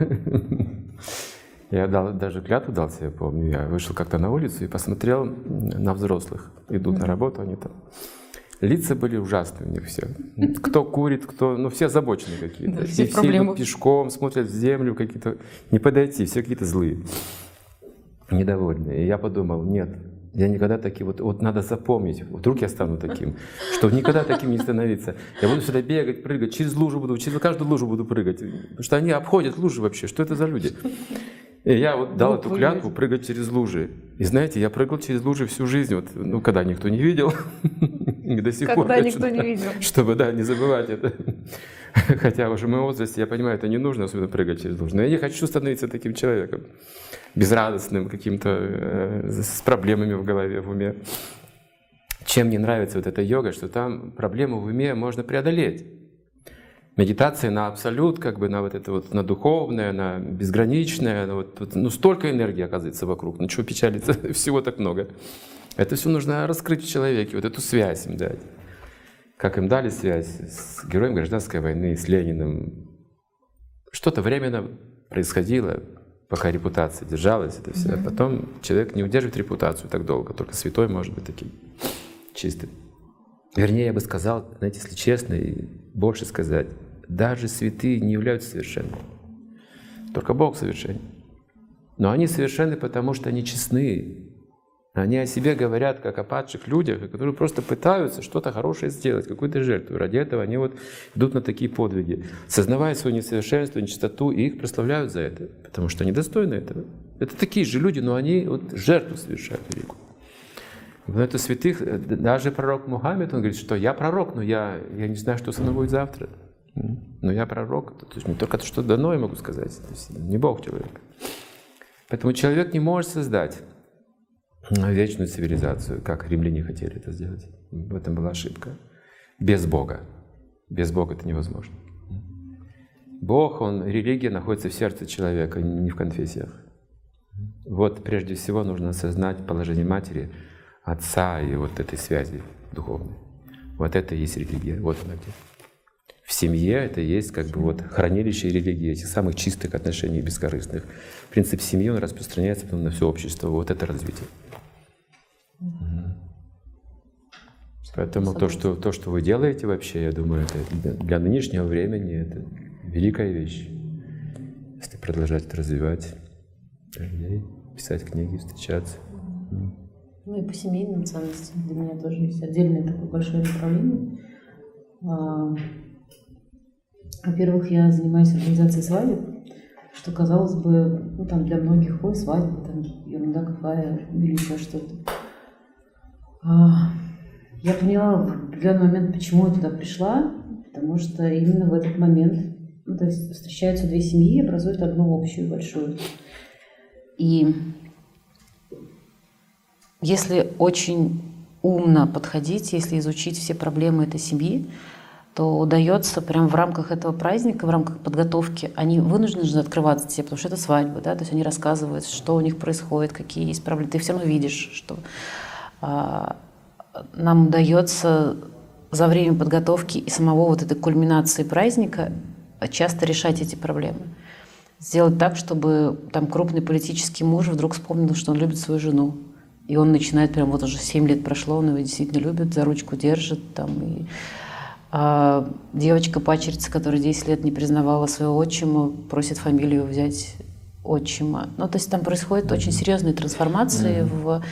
Я дал, даже клятву дал себе, помню. Я вышел как-то на улицу и посмотрел на взрослых. Идут на работу, они там Лица были ужасные у них все. Кто курит, кто... Ну, все озабоченные какие-то. Да, все, все идут пешком, смотрят в землю, какие-то... Не подойти, все какие-то злые, недовольные. И я подумал, нет, я никогда такие... Вот, вот надо запомнить, вдруг я стану таким, что никогда таким не становиться. Я буду сюда бегать, прыгать, через лужу буду, через каждую лужу буду прыгать. Потому что они обходят лужи вообще. Что это за люди? И я вот дал эту клятву прыгать через лужи. И знаете, я прыгал через лужи всю жизнь, вот, ну, когда никто не видел. до сих Когда пор. Когда никто не видел. Чтобы, да, не забывать это. Хотя уже в моем возрасте, я понимаю, это не нужно особенно прыгать через лужу. Но я не хочу становиться таким человеком. Безрадостным, каким-то, э, с проблемами в голове, в уме. Чем мне нравится вот эта йога, что там проблему в уме можно преодолеть. Медитация на абсолют, как бы на вот это вот, на духовное, на безграничное, на вот, ну столько энергии оказывается вокруг, ну чего печалиться, всего так много. Это все нужно раскрыть в человеке, вот эту связь им дать. Как им дали связь с героем гражданской войны, с Лениным. Что-то временно происходило, пока репутация держалась, это все. А потом человек не удерживает репутацию так долго, только святой может быть таким чистым. Вернее, я бы сказал, знаете, если честно, и больше сказать, даже святые не являются совершенными. Только Бог совершенен. Но они совершенны, потому что они честны, они о себе говорят как о падших людях, которые просто пытаются что-то хорошее сделать, какую-то жертву. Ради этого они вот идут на такие подвиги, сознавая свое несовершенство, нечистоту, и их прославляют за это, потому что они достойны этого. Это такие же люди, но они вот жертву совершают великую. Но это святых, даже пророк Мухаммед, он говорит, что я пророк, но я, я не знаю, что со мной будет завтра. Но я пророк, то есть не только то, что дано, я могу сказать, то есть не Бог человек. Поэтому человек не может создать вечную цивилизацию, как римляне хотели это сделать. В этом была ошибка. Без Бога. Без Бога это невозможно. Бог, он, религия находится в сердце человека, не в конфессиях. Вот прежде всего нужно осознать положение матери, отца и вот этой связи духовной. Вот это и есть религия. Вот она где. В семье это есть как бы вот хранилище религии, этих самых чистых отношений, бескорыстных. Принцип семьи, он распространяется потом на все общество. Вот это развитие. Поэтому то что, то, что вы делаете вообще, я думаю, это для нынешнего времени это великая вещь. Если продолжать это развивать, писать книги, встречаться. Ну и по семейным ценностям для меня тоже есть отдельное такое большое направление. Во-первых, я занимаюсь организацией свадеб, что казалось бы, ну там для многих, ой, свадьба, там ерунда какая или еще что-то. А, я поняла в определенный момент, почему я туда пришла, потому что именно в этот момент, ну, то есть встречаются две семьи и образуют одну общую большую. И если очень умно подходить, если изучить все проблемы этой семьи, то удается прям в рамках этого праздника, в рамках подготовки, они вынуждены открываться тебе, потому что это свадьба, да, то есть они рассказывают, что у них происходит, какие есть проблемы. Ты все равно видишь, что а, нам удается за время подготовки и самого вот этой кульминации праздника часто решать эти проблемы. Сделать так, чтобы там крупный политический муж вдруг вспомнил, что он любит свою жену. И он начинает, прям вот уже 7 лет прошло, он его действительно любит, за ручку держит. Там, и, а девочка-пачерица, которая 10 лет не признавала своего отчима, просит фамилию взять отчима. Ну, то есть там происходят очень серьезные трансформации, mm-hmm. в,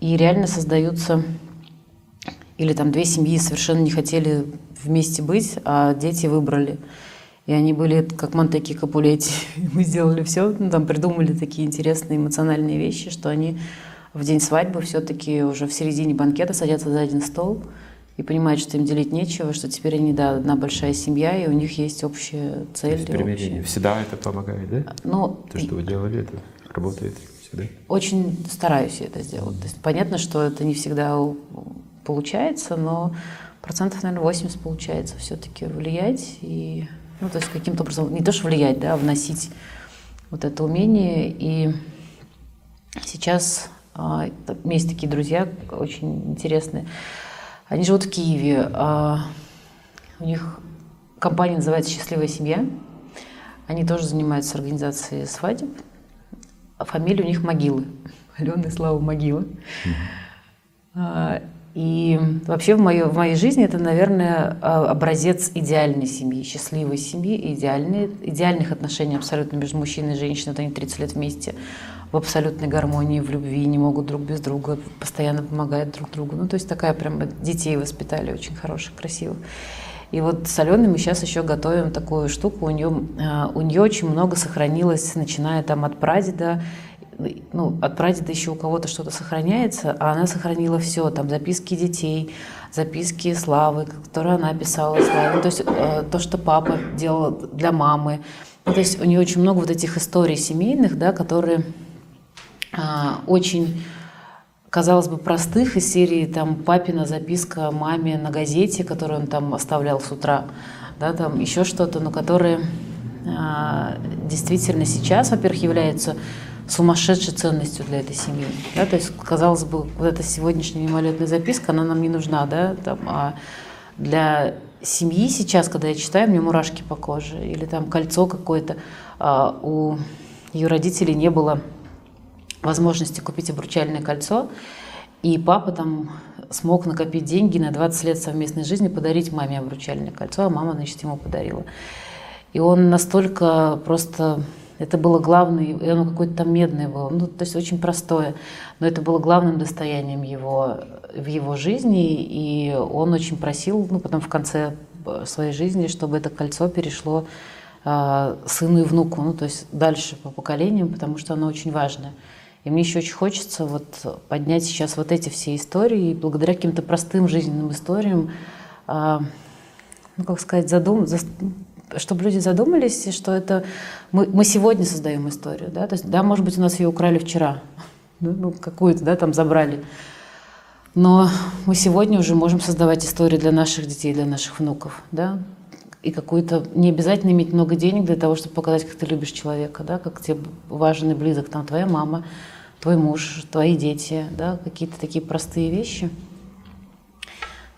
и реально создаются или там две семьи совершенно не хотели вместе быть, а дети выбрали. И они были как Монтеки Капулетти. Мы сделали все, ну, там придумали такие интересные эмоциональные вещи, что они в день свадьбы все-таки уже в середине банкета садятся за один стол и понимают, что им делить нечего, что теперь они, да, одна большая семья, и у них есть общая цель. То есть примирение. Общая... Всегда это помогает, да? Ну, То, что вы делали, это работает всегда? Очень стараюсь это сделать. То есть понятно, что это не всегда получается, но процентов, наверное, 80 получается все-таки влиять и, ну, то есть каким-то образом, не то, что влиять, да, а вносить вот это умение. И сейчас а, есть такие друзья очень интересные. Они живут в Киеве. А, у них компания называется «Счастливая семья». Они тоже занимаются организацией свадеб. Фамилия у них Могилы. Алена и Слава Могилы. Mm-hmm. И вообще в, моей, в моей жизни это, наверное, а, образец идеальной семьи, счастливой семьи, идеальные, идеальных отношений абсолютно между мужчиной и женщиной. Вот они 30 лет вместе в абсолютной гармонии, в любви, не могут друг без друга, постоянно помогают друг другу. Ну, то есть такая прям детей воспитали очень хороших, красивых. И вот с Аленой мы сейчас еще готовим такую штуку. У нее, а, у нее очень много сохранилось, начиная там от прадеда ну, от прадеда еще у кого-то что-то сохраняется, а она сохранила все, там записки детей, записки Славы, которые она писала Славе, ну, то есть э, то, что папа делал для мамы. Ну, то есть у нее очень много вот этих историй семейных, да, которые э, очень казалось бы, простых из серии там папина записка маме на газете, которую он там оставлял с утра, да, там еще что-то, но которые а, действительно сейчас, во-первых, являются сумасшедшей ценностью для этой семьи. Да? То есть, казалось бы, вот эта сегодняшняя мимолетная записка, она нам не нужна, да, там, а для семьи сейчас, когда я читаю, мне мурашки по коже, или там кольцо какое-то, а, у ее родителей не было возможности купить обручальное кольцо, и папа там смог накопить деньги на 20 лет совместной жизни, подарить маме обручальное кольцо, а мама, значит, ему подарила. И он настолько просто это было главное, и оно какое-то там медное было, ну, то есть очень простое, но это было главным достоянием его, в его жизни, и он очень просил, ну, потом в конце своей жизни, чтобы это кольцо перешло э, сыну и внуку, ну, то есть дальше по поколениям, потому что оно очень важное. И мне еще очень хочется вот поднять сейчас вот эти все истории, и благодаря каким-то простым жизненным историям, э, ну, как сказать, задум, чтобы люди задумались, что это мы, мы сегодня создаем историю, да, то есть, да, может быть, у нас ее украли вчера, ну, какую-то, да, там забрали, но мы сегодня уже можем создавать историю для наших детей, для наших внуков, да, и какую-то, не обязательно иметь много денег для того, чтобы показать, как ты любишь человека, да, как тебе важен и близок там твоя мама, твой муж, твои дети, да, какие-то такие простые вещи –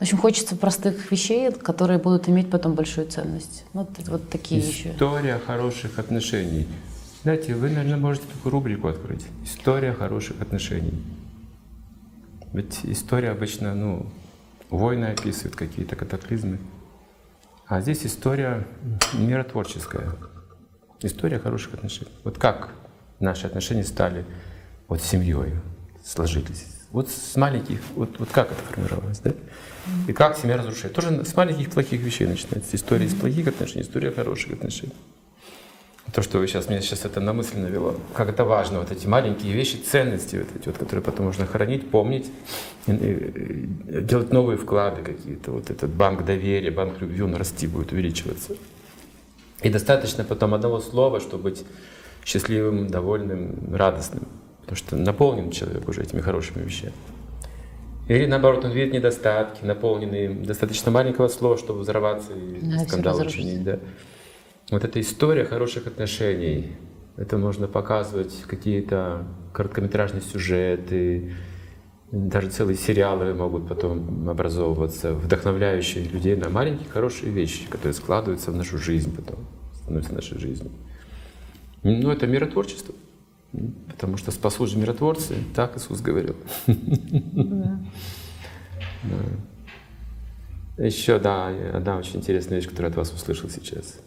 в общем, хочется простых вещей, которые будут иметь потом большую ценность. Вот, вот такие История вещи. История хороших отношений. Знаете, вы, наверное, можете такую рубрику открыть. История хороших отношений. Ведь история обычно, ну, войны описывает, какие-то катаклизмы. А здесь история миротворческая. История хороших отношений. Вот как наши отношения стали вот семьей, сложились. Вот с маленьких, вот, вот как это формировалось, да? И как семья разрушает. Тоже с маленьких плохих вещей начинается. История из плохих отношений, история хороших отношений. То, что вы сейчас, мне сейчас это на мысль навело, как это важно, вот эти маленькие вещи, ценности, вот эти вот, которые потом можно хранить, помнить, и, и, делать новые вклады какие-то. Вот этот банк доверия, банк любви, он расти будет, увеличиваться. И достаточно потом одного слова, чтобы быть счастливым, довольным, радостным. Потому что наполнен человек уже этими хорошими вещами. Или наоборот, он видит недостатки, наполненные достаточно маленького слова, чтобы взорваться и да, скандал учинить. Да. Вот эта история хороших отношений, это можно показывать какие-то короткометражные сюжеты, даже целые сериалы могут потом образовываться, вдохновляющие людей на маленькие хорошие вещи, которые складываются в нашу жизнь потом, становятся нашей жизнью. Ну, это миротворчество. Потому что спасут же миротворцы, так Иисус говорил. Да. Еще, да, одна очень интересная вещь, которую от вас услышал сейчас.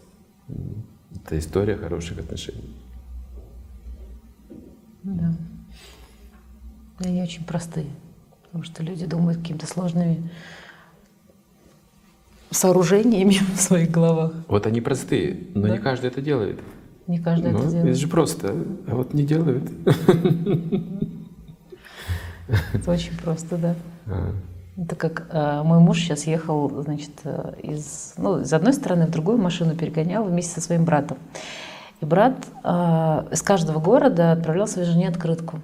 Это история хороших отношений. Да. Они очень простые, потому что люди думают какими-то сложными сооружениями в своих головах. Вот они простые, но да? не каждый это делает. Не каждый ну, это делает. Это же просто, а вот не делают. Это очень просто, да. А. Это как э, мой муж сейчас ехал, значит, э, из, ну, из одной стороны в другую машину перегонял вместе со своим братом. И брат э, из каждого города отправлял своей жене открытку.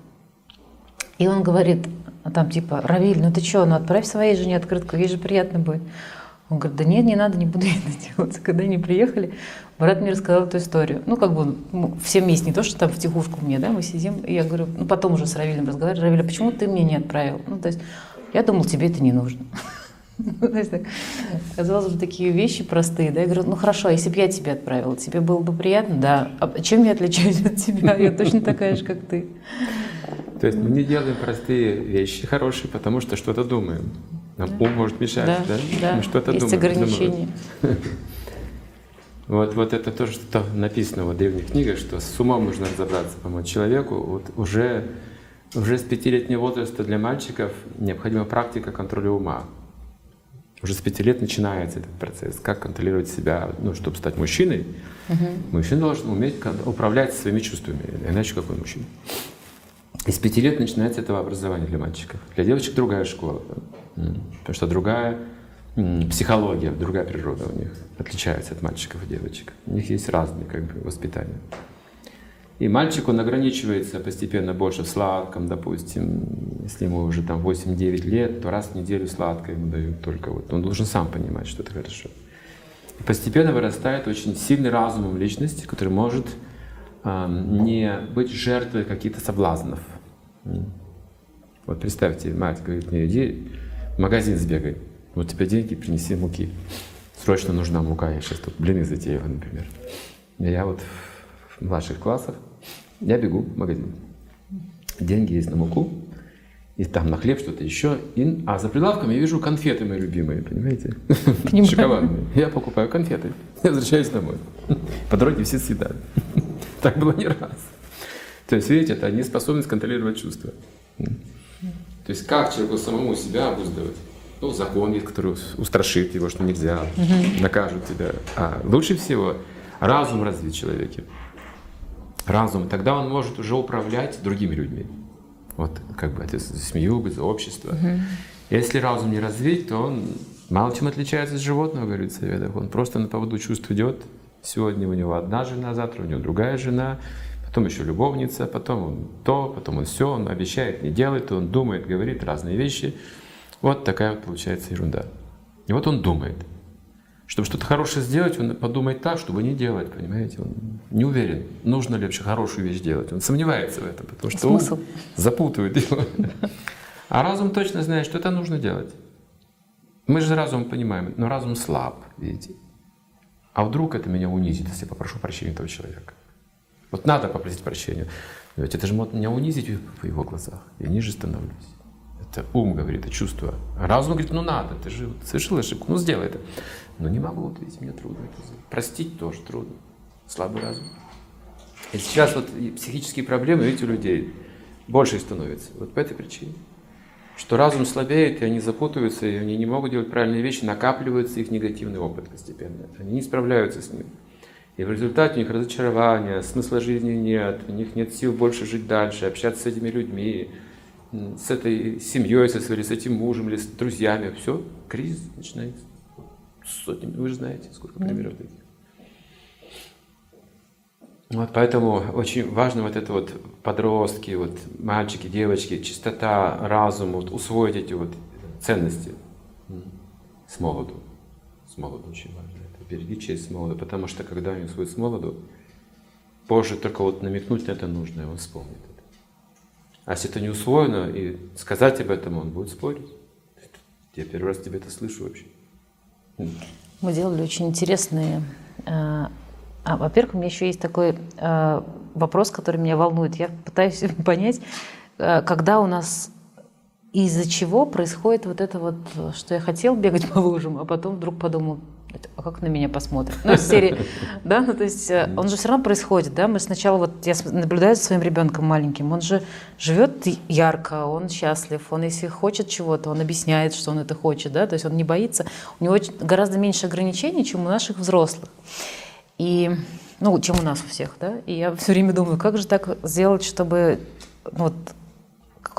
И он говорит, там типа, Равиль, ну ты что, ну отправь своей жене открытку, ей же приятно будет. Он говорит, да нет, не надо, не буду это делать. Когда они приехали, брат мне рассказал эту историю. Ну, как бы ну, все вместе, не то, что там в тихушку мне, да, мы сидим. И я говорю, ну, потом уже с Равилем разговариваю, Равиль, а почему ты мне не отправил? Ну, то есть я думал, тебе это не нужно. Казалось бы, такие вещи простые. Да? Я говорю, ну хорошо, а если бы я тебе отправила, тебе было бы приятно? Да. А чем я отличаюсь от тебя? Я точно такая же, как ты. То есть мы не делаем простые вещи хорошие, потому что что-то думаем. Нам ум может мешать, да? да? да. Мы что-то Есть думаем. ограничения. Вот, вот это тоже что написано в древних книгах, что с умом нужно разобраться, помочь человеку. Вот уже уже с пятилетнего возраста для мальчиков необходима практика контроля ума. Уже с пяти лет начинается этот процесс. Как контролировать себя, ну, чтобы стать мужчиной. Угу. Мужчина должен уметь управлять своими чувствами, иначе какой мужчина. И с пяти лет начинается этого образование для мальчиков. Для девочек другая школа, потому что другая психология, другая природа у них отличается от мальчиков и девочек. У них есть разные как бы, воспитания. И мальчик, он ограничивается постепенно больше в сладком, допустим, если ему уже там 8-9 лет, то раз в неделю сладкое ему дают только вот. Он должен сам понимать, что это хорошо. И постепенно вырастает очень сильный разум личности, который может э, не быть жертвой каких-то соблазнов. Вот представьте, мать говорит мне, иди в магазин сбегай, вот тебе деньги, принеси муки. Срочно нужна мука, я сейчас тут блины затею, например. Я вот в младших классах я бегу в магазин. Деньги есть на муку, и там на хлеб что-то еще. И, а за прилавком я вижу конфеты мои любимые, понимаете? Шоколадные. Я покупаю конфеты. Я возвращаюсь домой. По дороге все съедают. Так было не раз. То есть, видите, это неспособность контролировать чувства. То есть, как человеку самому себя обуздывать? Ну, закон есть, который устрашит его, что нельзя, накажут тебя. А лучше всего разум развить человеке разум, тогда он может уже управлять другими людьми. Вот как бы это семью, за общество. Угу. Если разум не развить, то он мало чем отличается от животного, говорит Советов. Он просто на поводу чувств идет. Сегодня у него одна жена, завтра у него другая жена, потом еще любовница, потом он то, потом он все, он обещает, не делает, он думает, говорит разные вещи. Вот такая вот получается ерунда. И вот он думает. Чтобы что-то хорошее сделать, он подумает так, чтобы не делать, понимаете? Он не уверен, нужно ли вообще хорошую вещь делать. Он сомневается в этом, потому что Смысл? он запутывает его. А разум точно знает, что это нужно делать. Мы же разум понимаем, но разум слаб, видите? А вдруг это меня унизит, если я попрошу прощения этого человека? Вот надо попросить прощения. Но ведь это же может меня унизить в его глазах. Я ниже становлюсь. Это ум говорит, это чувство. А разум говорит, ну надо, ты же совершил ошибку, ну сделай это. Но не могу, вот видите, мне трудно это сделать. Простить тоже трудно. Слабый разум. И сейчас вот психические проблемы, видите, у людей больше становится. Вот по этой причине. Что разум слабеет, и они запутываются, и они не могут делать правильные вещи, накапливается их негативный опыт постепенно. Они не справляются с ним. И в результате у них разочарование, смысла жизни нет, у них нет сил больше жить дальше, общаться с этими людьми, с этой семьей, со своей, с этим мужем или с друзьями. Все, кризис начинается. Сотнями, вы же знаете, сколько примеров таких. Вот поэтому очень важно вот это вот подростки, вот мальчики, девочки, чистота, разум, вот усвоить эти вот ценности с молоду. С молоду очень важно. Это береги честь с молоду, потому что когда они усвоят с молоду, позже только вот намекнуть на это нужно, и он вспомнит это. А если это не усвоено, и сказать об этом, он будет спорить. Я первый раз тебе это слышу вообще. Мы делали очень интересные э, а, во-первых, у меня еще есть такой э, вопрос, который меня волнует. Я пытаюсь понять, э, когда у нас из-за чего происходит вот это вот, что я хотел бегать по лужам, а потом вдруг подумал, а как на меня посмотрят? Ну, из серии, да, ну, то есть э, он же все равно происходит, да, мы сначала, вот я наблюдаю за своим ребенком маленьким, он же живет ярко, он счастлив, он если хочет чего-то, он объясняет, что он это хочет, да, то есть он не боится, у него гораздо меньше ограничений, чем у наших взрослых. И, ну, чем у нас у всех, да. И я все время думаю, как же так сделать, чтобы ну, вот,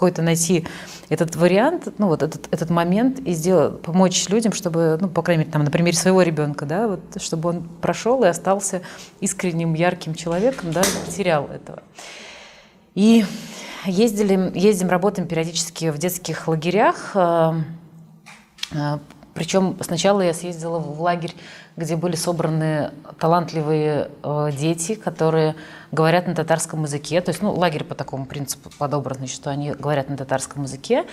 какой-то найти этот вариант, ну вот этот, этот момент и сделать, помочь людям, чтобы, ну, по крайней мере, там, на примере своего ребенка, да, вот, чтобы он прошел и остался искренним, ярким человеком, да, не потерял этого. И ездили, ездим, работаем периодически в детских лагерях, э, э, причем сначала я съездила в лагерь где были собраны талантливые э, дети, которые говорят на татарском языке. То есть, ну, лагерь по такому принципу подобран, значит, что они говорят на татарском языке,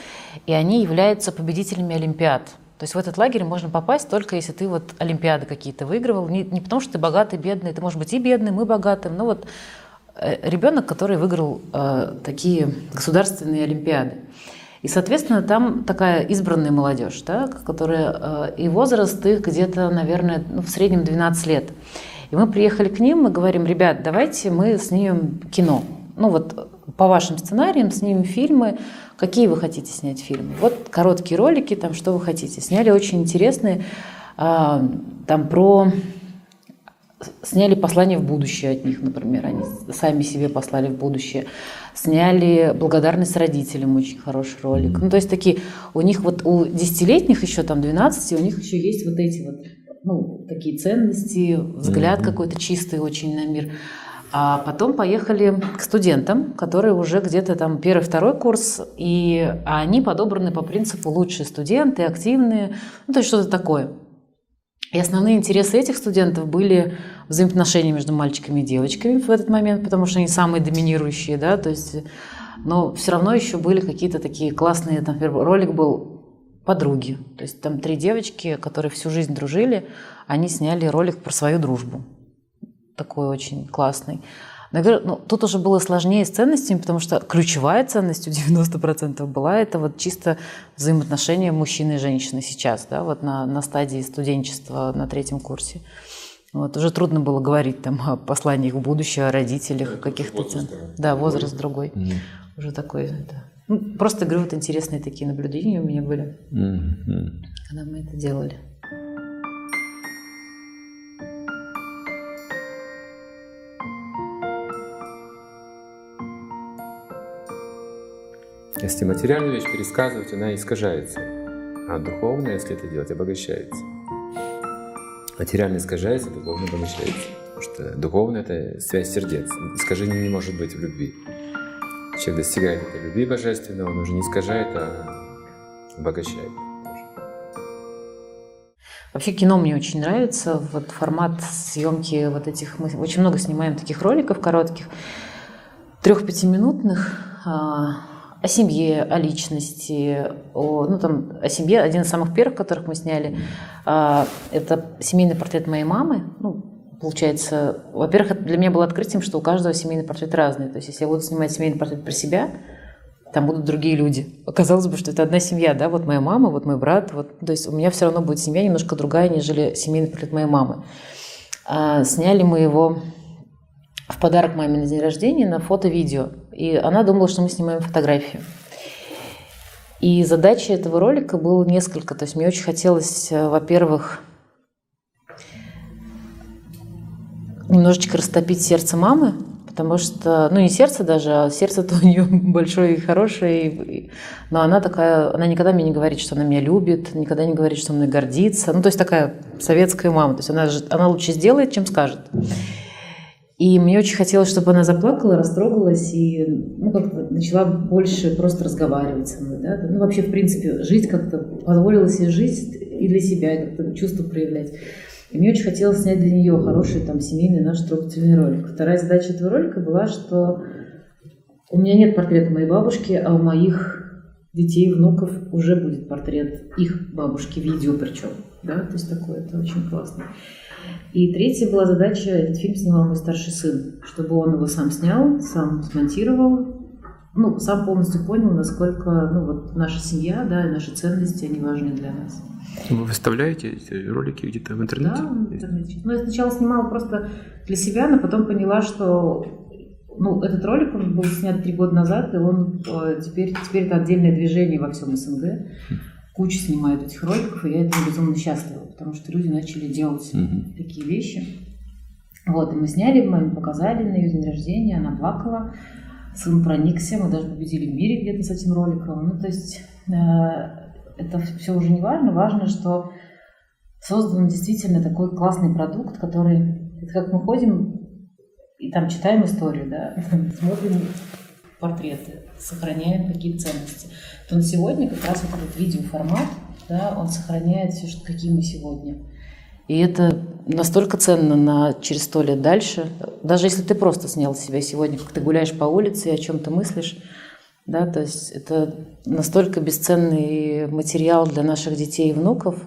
и они являются победителями Олимпиад. То есть в этот лагерь можно попасть только если ты вот Олимпиады какие-то выигрывал. Не, не потому что ты богатый, бедный, ты можешь быть и бедный, мы богатым. Но вот э, ребенок, который выиграл э, такие государственные Олимпиады. И, соответственно, там такая избранная молодежь, да, которая э, и возраст их где-то, наверное, ну, в среднем 12 лет. И мы приехали к ним, мы говорим, ребят, давайте мы снимем кино. Ну вот по вашим сценариям снимем фильмы. Какие вы хотите снять фильмы? Вот короткие ролики, там что вы хотите. Сняли очень интересные, а, там про сняли послание в будущее от них, например, они сами себе послали в будущее. Сняли благодарность родителям, очень хороший ролик. Ну, то есть такие, у них вот у десятилетних еще там 12, у них еще есть вот эти вот, ну, такие ценности, взгляд mm-hmm. какой-то чистый очень на мир. А потом поехали к студентам, которые уже где-то там первый, второй курс, и они подобраны по принципу лучшие студенты, активные, ну, то есть что-то такое. И основные интересы этих студентов были взаимоотношения между мальчиками и девочками в этот момент, потому что они самые доминирующие, да, то есть, но все равно еще были какие-то такие классные, там, например, ролик был подруги, то есть там три девочки, которые всю жизнь дружили, они сняли ролик про свою дружбу, такой очень классный. Наверное, ну, тут уже было сложнее с ценностями, потому что ключевая ценность у 90% была это вот чисто взаимоотношения мужчины и женщины сейчас, да, вот на, на стадии студенчества на третьем курсе. Вот, уже трудно было говорить там о посланиях в будущее, о родителях, о каких-то цен. Да, возраст другой. Mm-hmm. Уже такой, да. Ну, просто, говорю, вот интересные такие наблюдения у меня были, mm-hmm. когда мы это делали. Если материальную вещь пересказывать, она искажается. А духовная, если это делать, обогащается. Материально искажается, духовно обогащается. Потому что духовное – это связь сердец. Искажения не может быть в любви. Человек достигает этой любви божественного, он уже не искажает, а обогащает. Вообще кино мне очень нравится. Вот формат съемки вот этих... Мы очень много снимаем таких роликов коротких, трех-пятиминутных, а, о семье, о личности, о, ну, там, о семье. Один из самых первых, которых мы сняли, а, это семейный портрет моей мамы. Ну, получается, во-первых, для меня было открытием, что у каждого семейный портрет разный. То есть, если я буду снимать семейный портрет про себя, там будут другие люди. Оказалось бы, что это одна семья, да, вот моя мама, вот мой брат, вот, то есть у меня все равно будет семья немножко другая, нежели семейный портрет моей мамы. А, сняли мы его в подарок маме на день рождения на фото-видео. И она думала, что мы снимаем фотографию. И задача этого ролика было несколько. То есть мне очень хотелось, э, во-первых, немножечко растопить сердце мамы, потому что, ну не сердце даже, а сердце-то у нее большое и хорошее, но она такая, она никогда мне не говорит, что она меня любит, никогда не говорит, что мной гордится, ну то есть такая советская мама, то есть она, она лучше сделает, чем скажет. И мне очень хотелось, чтобы она заплакала, растрогалась и ну, как-то начала больше просто разговаривать со мной. Да? Ну, вообще, в принципе, жить как-то, позволила себе жить и для себя, и как-то чувства проявлять. И мне очень хотелось снять для нее хороший там семейный наш трогательный ролик. Вторая задача этого ролика была, что у меня нет портрета моей бабушки, а у моих детей, внуков уже будет портрет их бабушки, видео причем. Да? То есть такое, это очень классно. И третья была задача, этот фильм снимал мой старший сын, чтобы он его сам снял, сам смонтировал, ну, сам полностью понял, насколько ну, вот наша семья, да, и наши ценности, они важны для нас. Вы выставляете эти ролики где-то в интернете? Да, в интернете. Ну, я сначала снимала просто для себя, но потом поняла, что ну, этот ролик он был снят три года назад, и он э, теперь, теперь это отдельное движение во всем СНГ. Кучу снимают этих роликов, и я этому безумно счастлива, потому что люди начали делать mm-hmm. такие вещи. Вот, и мы сняли, мы им показали на ее день рождения, она плакала, сын проникся, мы даже победили в мире где-то с этим роликом. Ну, то есть э, это все уже не важно, важно, что создан действительно такой классный продукт, который, это как мы ходим и там читаем историю, да, смотрим портреты, сохраняем какие ценности, то на сегодня как раз вот этот видеоформат, да, он сохраняет все, что, какие мы сегодня. И это настолько ценно на через сто лет дальше. Даже если ты просто снял себя сегодня, как ты гуляешь по улице и о чем ты мыслишь, да, то есть это настолько бесценный материал для наших детей и внуков.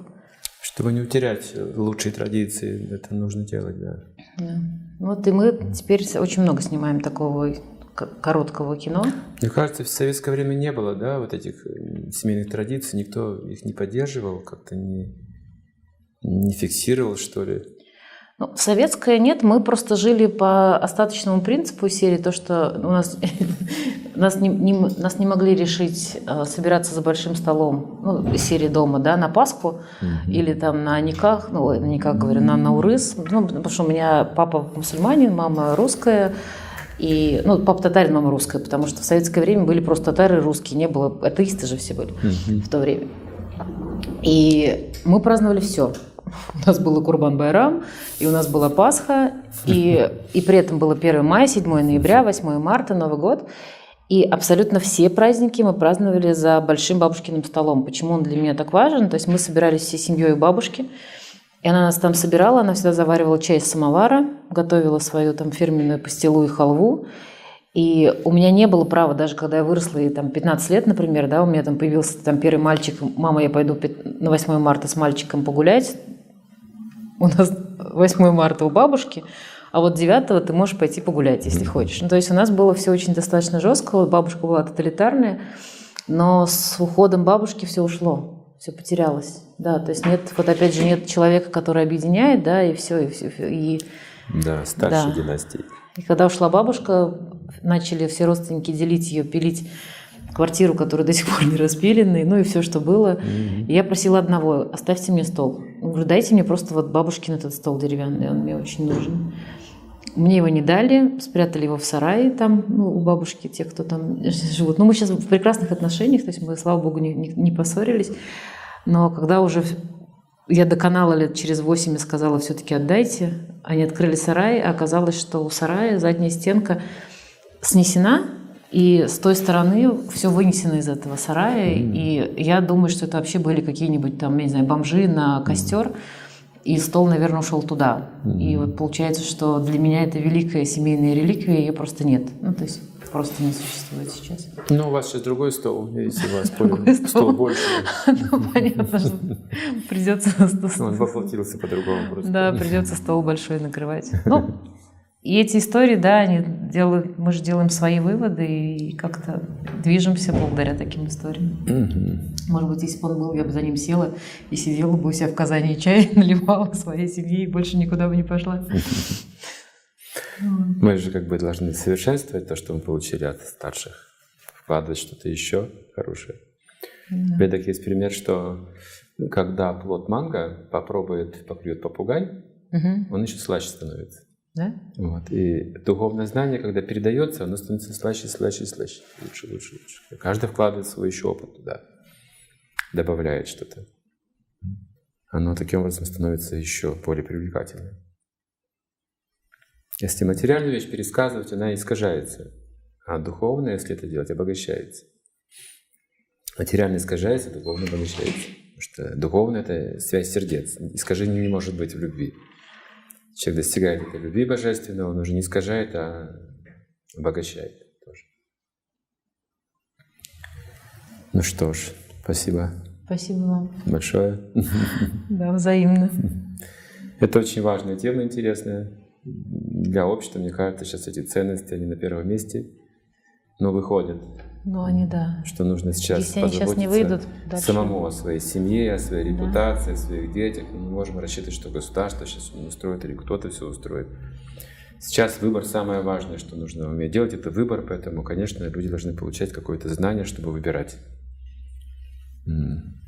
Чтобы не утерять лучшие традиции, это нужно делать, да. да. Вот и мы теперь очень много снимаем такого короткого кино. Мне кажется, в советское время не было, да, вот этих семейных традиций, никто их не поддерживал, как-то не, не фиксировал, что ли. Ну, советское нет, мы просто жили по остаточному принципу серии, то, что у нас, нас, не, не, нас не могли решить э, собираться за большим столом, ну, серии дома, да, на Пасху mm-hmm. или там на Никах, ну, на Никах, говорю, на Наурыз, ну, потому что у меня папа мусульманин, мама русская, и, ну, папа татарин, мама русская, потому что в советское время были просто татары русские, не было, атеисты же все были в то время. И мы праздновали все. У нас было Курбан Байрам, и у нас была Пасха, и, и при этом было 1 мая, 7 ноября, 8 марта, Новый год. И абсолютно все праздники мы праздновали за большим бабушкиным столом. Почему он для меня так важен? То есть мы собирались всей семьей бабушки, и она нас там собирала, она всегда заваривала чай из самовара, готовила свою там фирменную пастилу и халву. И у меня не было права, даже когда я выросла, и там 15 лет, например, да, у меня там появился там первый мальчик, мама, я пойду на 8 марта с мальчиком погулять. У нас 8 марта у бабушки, а вот 9 ты можешь пойти погулять, если хочешь. Ну, то есть у нас было все очень достаточно жестко, бабушка была тоталитарная, но с уходом бабушки все ушло все потерялось. Да, то есть нет, вот опять же, нет человека, который объединяет, да, и все, и все. И, да, старшей да. династии. И когда ушла бабушка, начали все родственники делить ее, пилить квартиру, которая до сих пор не распиленная, ну и все, что было. Mm-hmm. И я просила одного, оставьте мне стол. Говорю, дайте мне просто вот бабушкин этот стол деревянный, он мне очень нужен. Мне его не дали, спрятали его в сарае там, ну, у бабушки, те, кто там живут. Ну, мы сейчас в прекрасных отношениях, то есть мы, слава богу, не, не, поссорились. Но когда уже я до канала лет через 8 сказала, все-таки отдайте, они открыли сарай, а оказалось, что у сарая задняя стенка снесена, и с той стороны все вынесено из этого сарая. Mm. И я думаю, что это вообще были какие-нибудь там, я не знаю, бомжи на костер. Mm. И стол, наверное, ушел туда. Mm-hmm. И вот получается, что для меня это великая семейная реликвия, ее просто нет. Ну, то есть просто не существует сейчас. Ну, у вас сейчас другой стол, видите, у вас другой стол. стол больше. Ну, понятно, что придется... Он воплотился по-другому просто. Да, придется стол большой накрывать. Ну, и эти истории, да, они делают, мы же делаем свои выводы и как-то движемся благодаря таким историям. Угу. Может быть, если бы он был, я бы за ним села и сидела бы у себя в Казани чай, наливала своей семье и больше никуда бы не пошла. Мы же как бы должны совершенствовать то, что мы получили от старших, вкладывать что-то еще хорошее. Да. Бедок есть пример, что когда плод манго попробует, поклюет попугай, угу. он еще слаще становится. Да? Вот. И духовное знание, когда передается, оно становится слаще, слаще, слаще. Лучше, лучше, лучше. Каждый вкладывает свой еще опыт туда. Добавляет что-то. Оно таким образом становится еще более привлекательным. Если материальную вещь пересказывать, она искажается. А духовная, если это делать, обогащается. Материально искажается, духовно обогащается. Потому что духовное — это связь сердец. Искажения не может быть в любви. Человек достигает этой любви божественной, он уже не искажает, а обогащает тоже. Ну что ж, спасибо Спасибо вам. большое. Да, взаимно. Это очень важная тема, интересная. Для общества, мне кажется, сейчас эти ценности, они на первом месте, но выходят. Ну, они, да. Что нужно сейчас Если они сейчас не выйдут дальше. самому о своей семье, о своей Да. репутации, о своих детях. Мы не можем рассчитывать, что государство сейчас устроит или кто-то все устроит. Сейчас выбор самое важное, что нужно уметь делать, это выбор, поэтому, конечно, люди должны получать какое-то знание, чтобы выбирать.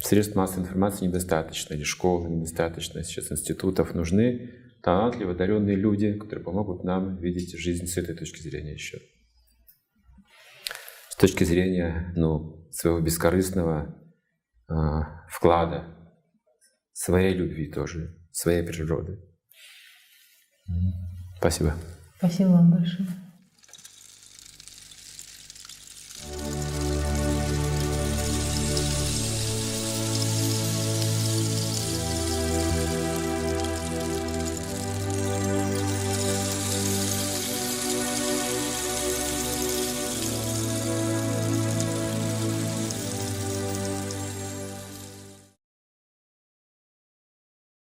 Средств массовой информации недостаточно, или школы недостаточно, сейчас институтов нужны талантливые, одаренные люди, которые помогут нам видеть жизнь с этой точки зрения еще. С точки зрения ну, своего бескорыстного а, вклада, своей любви тоже, своей природы. Спасибо. Спасибо вам большое.